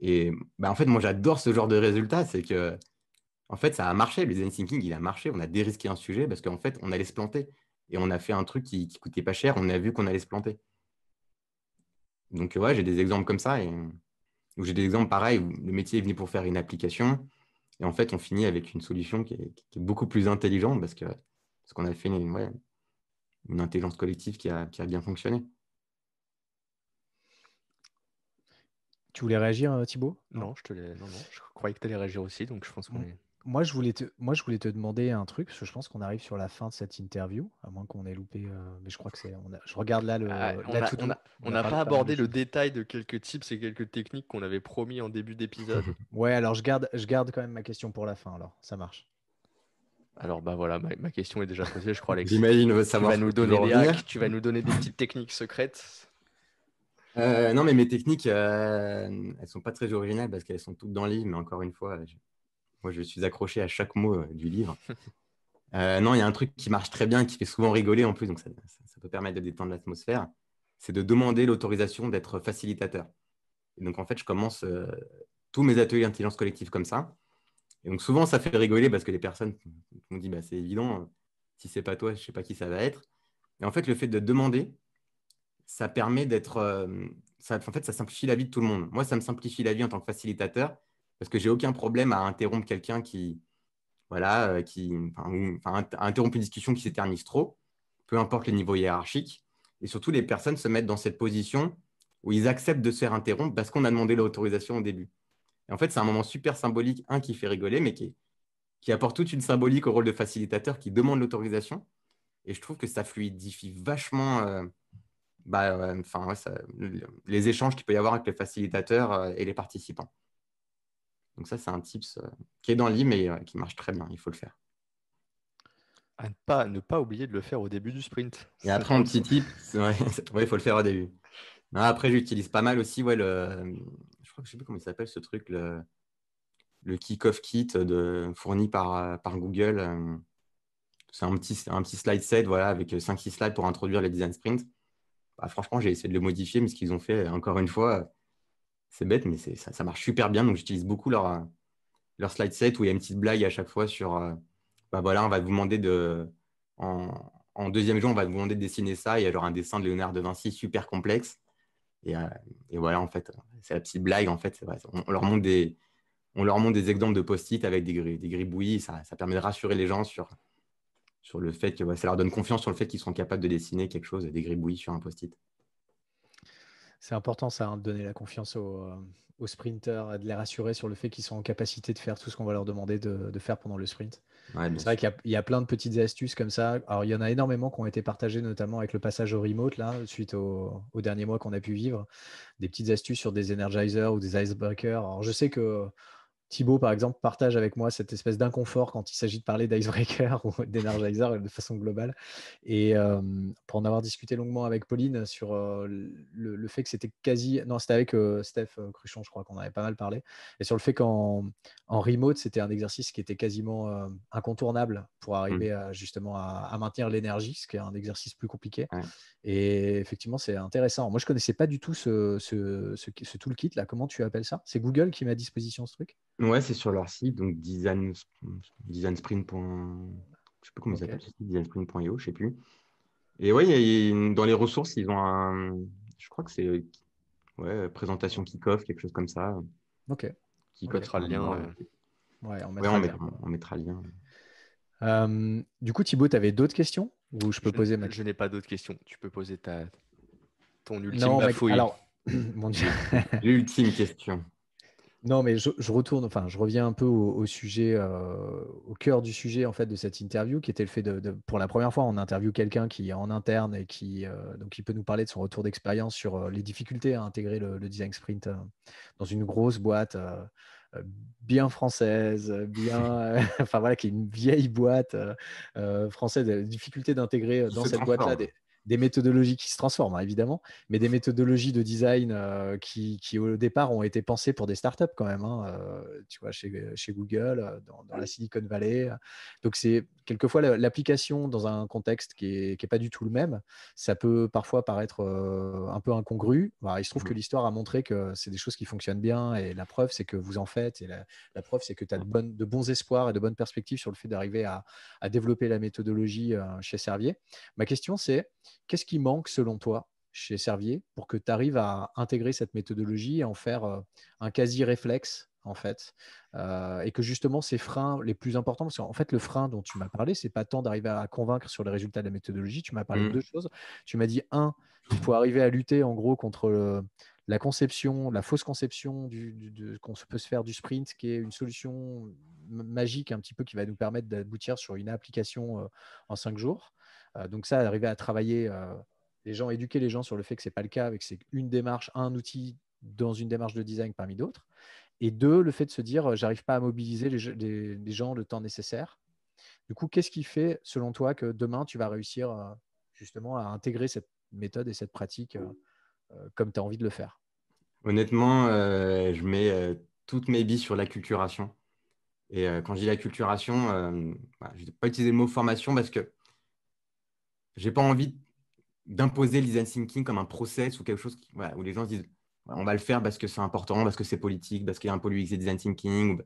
Et bah, en fait, moi, j'adore ce genre de résultat. C'est que, en fait, ça a marché. Le design thinking, il a marché. On a dérisqué un sujet parce qu'en fait, on allait se planter. Et on a fait un truc qui, qui coûtait pas cher. On a vu qu'on allait se planter. Donc, ouais, j'ai des exemples comme ça. Et... Ou j'ai des exemples pareils où le métier est venu pour faire une application. Et en fait, on finit avec une solution qui est, qui est beaucoup plus intelligente parce que parce qu'on a fait une, ouais, une intelligence collective qui a, qui a bien fonctionné. Tu voulais réagir, euh, Thibaut? Non, je te l'ai- non, non, je croyais que tu allais réagir aussi donc je pense qu'on est. Moi je, voulais te, moi, je voulais te demander un truc, parce que je pense qu'on arrive sur la fin de cette interview, à moins qu'on ait loupé. euh, mais je crois que c'est. Je regarde là le. Ah, on n'a pas abordé le détail de quelques tips et quelques techniques qu'on avait promis en début d'épisode. Ouais, alors je garde, je garde quand même ma question pour la fin, alors ça marche. Alors bah voilà, ma, ma question est déjà posée, je crois Alex. J'imagine vas ce nous donner des hacks, tu vas nous donner des petites techniques secrètes. Euh, non, mais mes techniques, euh, elles sont pas très originales parce qu'elles sont toutes dans le livre, mais encore une fois, je- moi, je suis accroché à chaque mot euh, du livre. Euh, non, il y a un truc qui marche très bien, qui fait souvent rigoler en plus, donc ça, peut permettre de détendre l'atmosphère, c'est de demander l'autorisation d'être facilitateur. Donc, en fait, je commence euh, tous mes ateliers d'intelligence collective comme ça. Et donc, souvent, ça fait rigoler parce que les personnes m'ont dit, bah, c'est évident, si c'est pas toi, je sais pas qui ça va être. Et en fait, le fait de demander, ça permet d'être. en fait, ça simplifie la vie de tout le monde. Moi, ça me simplifie la vie en tant que facilitateur parce que j'ai aucun problème à interrompre quelqu'un qui, voilà, euh, qui, enfin, interrompre une discussion qui s'éternise trop, peu importe le niveau hiérarchique. Et surtout, les personnes se mettent dans cette position où ils acceptent de se faire interrompre parce qu'on a demandé l'autorisation au début. Et en fait, c'est un moment super symbolique, un qui fait rigoler, mais qui, qui apporte toute une symbolique au rôle de facilitateur qui demande l'autorisation. Et je trouve que ça fluidifie vachement euh, bah, les échanges qu'il peut y avoir avec les facilitateurs euh, et les participants. Donc ça, c'est un tips euh, qui est dans le livre, mais euh, qui marche très bien. Il faut le faire. À ne pas, ne pas oublier de le faire au début du sprint. Et après, un petit tip, c'est- ouais, il faut le faire au début. Non, après, j'utilise pas mal aussi ouais, le, je crois que je sais plus comment il s'appelle ce truc, le, le kick-off kit de, fourni par, euh, par Google. C'est un petit, un petit slide set voilà, avec 5-6 slides pour introduire les design sprints. Bah, franchement, j'ai essayé de le modifier, mais ce qu'ils ont fait, encore une fois, c'est bête, mais ça, marche super bien. Donc, j'utilise beaucoup leur, euh, leur slide set où il y a une petite blague à chaque fois sur euh, bah voilà, on va vous demander de. En, deuxième jour, on va vous demander de dessiner ça. Il y a un dessin de Léonard de Vinci super complexe. Et, euh, et voilà, en fait, c'est la petite blague. En fait, on, leur montre des, exemples de post-it avec des, des gribouillis. Ça, permet de rassurer les gens sur, le fait que ça leur donne confiance sur le fait qu'ils sont capables de dessiner quelque chose, des gribouillis sur un post-it. C'est important ça, hein, de donner la confiance aux, euh, aux sprinters et de les rassurer sur le fait qu'ils sont en capacité de faire tout ce qu'on va leur demander de, de faire pendant le sprint. Ouais, C'est vrai qu'il y a- il y, a plein de petites astuces comme ça. Alors, il y en a énormément qui ont été partagées, notamment avec le passage au remote, là, suite au, au dernier mois qu'on a pu vivre. Des petites astuces sur des energizers ou des icebreakers. Alors, je sais que Thibaut, par exemple, partage avec moi cette espèce d'inconfort quand il s'agit de parler d'Icebreaker ou d'Energizer de façon globale. Et pour en avoir discuté longuement avec Pauline sur le, fait que c'était quasi. Non, c'était avec Steph Cruchon, je crois qu'on avait pas mal parlé. Et sur le fait qu'en en remote, c'était un exercice qui était quasiment incontournable pour mmh. arriver justement à, maintenir l'énergie, ce qui est un exercice plus compliqué. Et effectivement, c'est intéressant. Moi, je connaissais pas du tout ce, ce, ce, ce toolkit là. Comment tu appelles ça? C'est Google qui met à disposition ce truc? Ouais, c'est sur leur site, donc design, designsprint. Je sais pas comment ils appellent, designsprint.io, je sais plus. Et ouais, dans les ressources, ils ont un, je crois que c'est ouais, présentation kick-off, quelque chose comme ça. Ok. Qui okay. le lien. Ouais, on mettra, le lien. On mettra le lien. Euh, du coup, Thibaut, tu avais d'autres questions ou je peux poser Je n'ai pas d'autres questions. Tu peux poser ta ton ultime non, Alors, mon Dieu. L'ultime question. Non, mais je, retourne, enfin, je reviens un peu au, sujet, euh, au cœur du sujet en fait de cette interview, qui était le fait de, pour la première fois, on interview quelqu'un qui est en interne et qui, euh, donc, il peut nous parler de son retour d'expérience sur euh, les difficultés à intégrer le, design sprint dans une grosse boîte bien française, bien, enfin voilà, qui est une vieille boîte française, la difficulté d'intégrer dans cette boîte-là des, des méthodologies qui se transforment, hein, évidemment, mais des méthodologies de design euh, qui, au départ, ont été pensées pour des startups quand même, hein, euh, tu vois, chez, chez Google, euh, dans, la Silicon Valley. Donc, c'est quelquefois l'application dans un contexte qui n'est est pas du tout le même. Ça peut parfois paraître un peu incongru. il se trouve que mmh. l'histoire a montré que c'est des choses qui fonctionnent bien et la preuve, c'est que vous en faites et la, preuve, c'est que tu as de, bonnes, de, bons espoirs et de bonnes perspectives sur le fait d'arriver à, à, développer la méthodologie chez Servier. Ma question, c'est Qu'est-ce qui manque selon toi chez Servier pour que tu arrives à intégrer cette méthodologie et en faire euh, un quasi-réflexe en fait, euh, et que justement ces freins les plus importants, parce qu'en fait le frein dont tu m'as parlé, c'est pas tant d'arriver à convaincre sur les résultats de la méthodologie. Tu m'as parlé de mmh. deux choses. Tu m'as dit un, il faut arriver à lutter en gros contre la conception, la fausse conception du, qu'on peut se faire du sprint, qui est une solution magique un petit peu qui va nous permettre d'aboutir sur une application euh, en cinq jours. Euh, donc ça, arriver à travailler euh, les gens, éduquer les gens sur le fait que ce n'est pas le cas, avec c'est une démarche, un outil dans une démarche de design parmi d'autres. Et deux, le fait de se dire, euh, j'arrive pas à mobiliser les, gens le temps nécessaire. Du coup, qu'est-ce qui fait, selon toi, que demain, tu vas réussir justement à intégrer cette méthode et cette pratique comme tu as envie de le faire? Honnêtement, je mets toutes mes billes sur l'acculturation. Et quand je dis l'acculturation, bah, je ne vais pas utiliser le mot formation parce que j'ai pas envie d'imposer le design thinking comme un process ou quelque chose où les gens se disent on va le faire parce que c'est important, parce que c'est politique, parce qu'il y a un peu l'UX design thinking.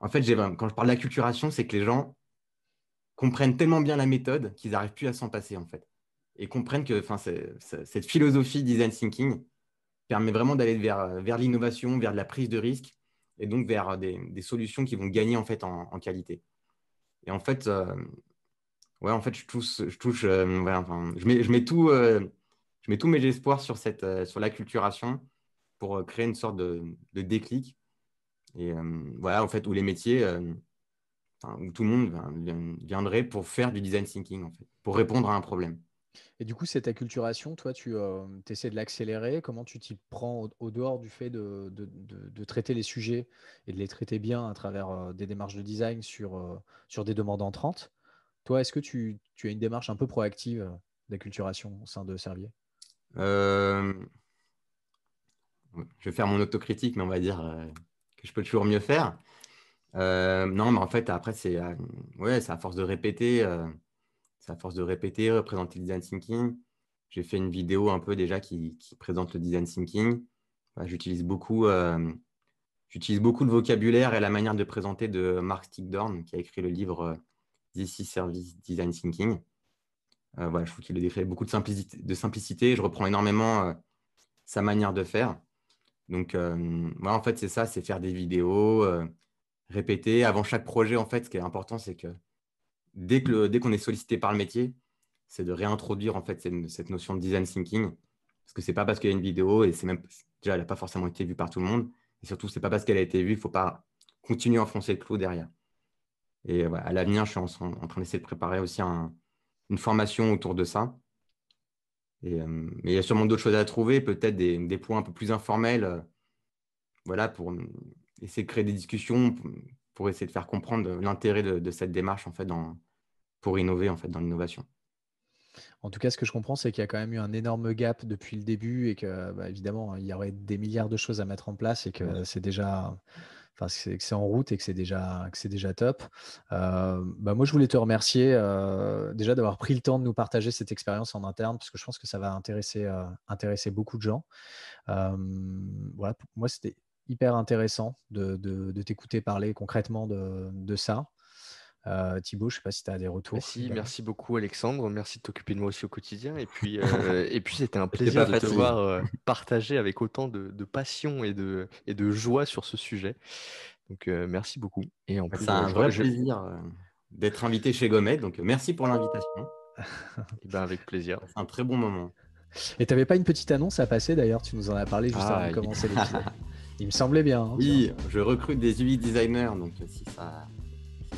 En fait, quand je parle d'acculturation, c'est que les gens comprennent tellement bien la méthode qu'ils n'arrivent plus à s'en passer en fait. Et comprennent que cette philosophie design thinking permet vraiment d'aller vers, vers l'innovation, vers de la prise de risque et donc vers des, solutions qui vont gagner en fait en, qualité. Et en fait, euh, ouais, en fait, je touche, je touche, euh, je mets, je mets tout, euh, je mets tous mes espoirs sur cette, euh, sur l'acculturation pour créer une sorte de, de déclic. Et voilà, en fait, où les métiers, où tout le monde viendrait pour faire du design thinking, en fait, pour répondre à un problème. Et du coup, cette acculturation, toi, tu essaies de l'accélérer. Comment tu t'y prends au, dehors du fait de, de, de, traiter les sujets et de les traiter bien à travers des démarches de design sur, sur des demandes entrantes? Toi, est-ce que tu, as une démarche un peu proactive euh, d'acculturation au sein de Servier? Euh, Je vais faire mon autocritique, mais on va dire euh, que je peux toujours mieux faire. non, mais en fait, après, c'est à force de répéter. c'est à force de répéter, représenter le design thinking. J'ai fait une vidéo un peu déjà qui, présente le design thinking. j'utilise beaucoup, j'utilise beaucoup le vocabulaire et la manière de présenter de Mark Stickdorn, qui a écrit le livre DC Service Design Thinking. Euh, voilà, je trouve qu'il décrit beaucoup de simplicité, de simplicité. Je reprends énormément euh, sa manière de faire. Donc, euh, en fait, c'est ça, c'est faire des vidéos, répéter. Avant chaque projet, en fait, ce qui est important, c'est que dès qu'on dès qu'on est sollicité par le métier, c'est de réintroduire en fait cette, notion de design thinking. Parce que c'est pas parce qu'il y a une vidéo et c'est même déjà elle n'a pas forcément été vue par tout le monde. Et surtout, c'est pas parce qu'elle a été vue, il ne faut pas continuer à enfoncer le clou derrière. Et à l'avenir, je suis en, train d'essayer de préparer aussi une formation autour de ça. Et, euh, mais il y a sûrement d'autres choses à trouver, peut-être des, points un peu plus informels. Euh, voilà, pour essayer de créer des discussions pour essayer de faire comprendre l'intérêt de, cette démarche en fait, dans, pour innover en fait, dans l'innovation. En tout cas, ce que je comprends, c'est qu'il y a quand même eu un énorme gap depuis le début et que, bah, évidemment, il y aurait des milliards de choses à mettre en place et que c'est déjà, enfin, que c'est en route et que c'est déjà, que déjà top. Euh, bah, moi, je voulais te remercier euh, déjà d'avoir pris le temps de nous partager cette expérience en interne parce que je pense que ça va intéresser, euh, intéresser beaucoup de gens. voilà, moi, c'était hyper intéressant de, de, t'écouter parler concrètement de, de ça. Euh, Thibaut, je ne sais pas si tu as des retours. Merci, merci beaucoup Alexandre, merci de t'occuper de moi aussi au quotidien. Et puis, euh, et puis c'était un plaisir de te voir euh, partager avec autant de, passion et de, et de joie sur ce sujet. Donc merci beaucoup. Et en plus, c'est un vrai plaisir d'être invité chez Gomet. Donc merci pour l'invitation. et ben avec plaisir. C'est un très bon moment. Et tu n'avais pas une petite annonce à passer d'ailleurs? Tu nous en as parlé juste avant de commencer l'épisode. Il me semblait bien. Hein, oui, je recrute des UI designers, donc si ça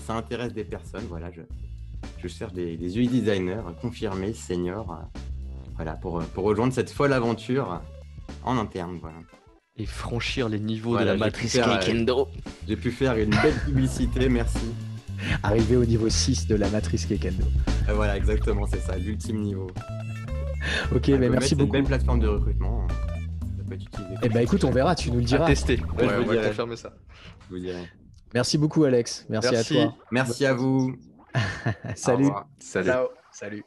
ça intéresse des personnes, voilà, je, je cherche des, des UI designers confirmés, seniors, euh, voilà, pour, pour rejoindre cette folle aventure en interne. Voilà. Et franchir les niveaux de la matrice Kekendo. Euh, j'ai pu faire une belle publicité, merci. Arriver au niveau 6 de la matrice Kekendo. voilà, exactement, c'est ça, l'ultime niveau. ok, mais merci beaucoup. C'est une belle plateforme de recrutement. Eh ben écoute, on verra, tu nous le diras. À tester, ouais, je vous confirmer ça. Je vous dirai. Merci beaucoup, Alex. Merci, à toi. Merci à vous. Salut. Salut. Salut.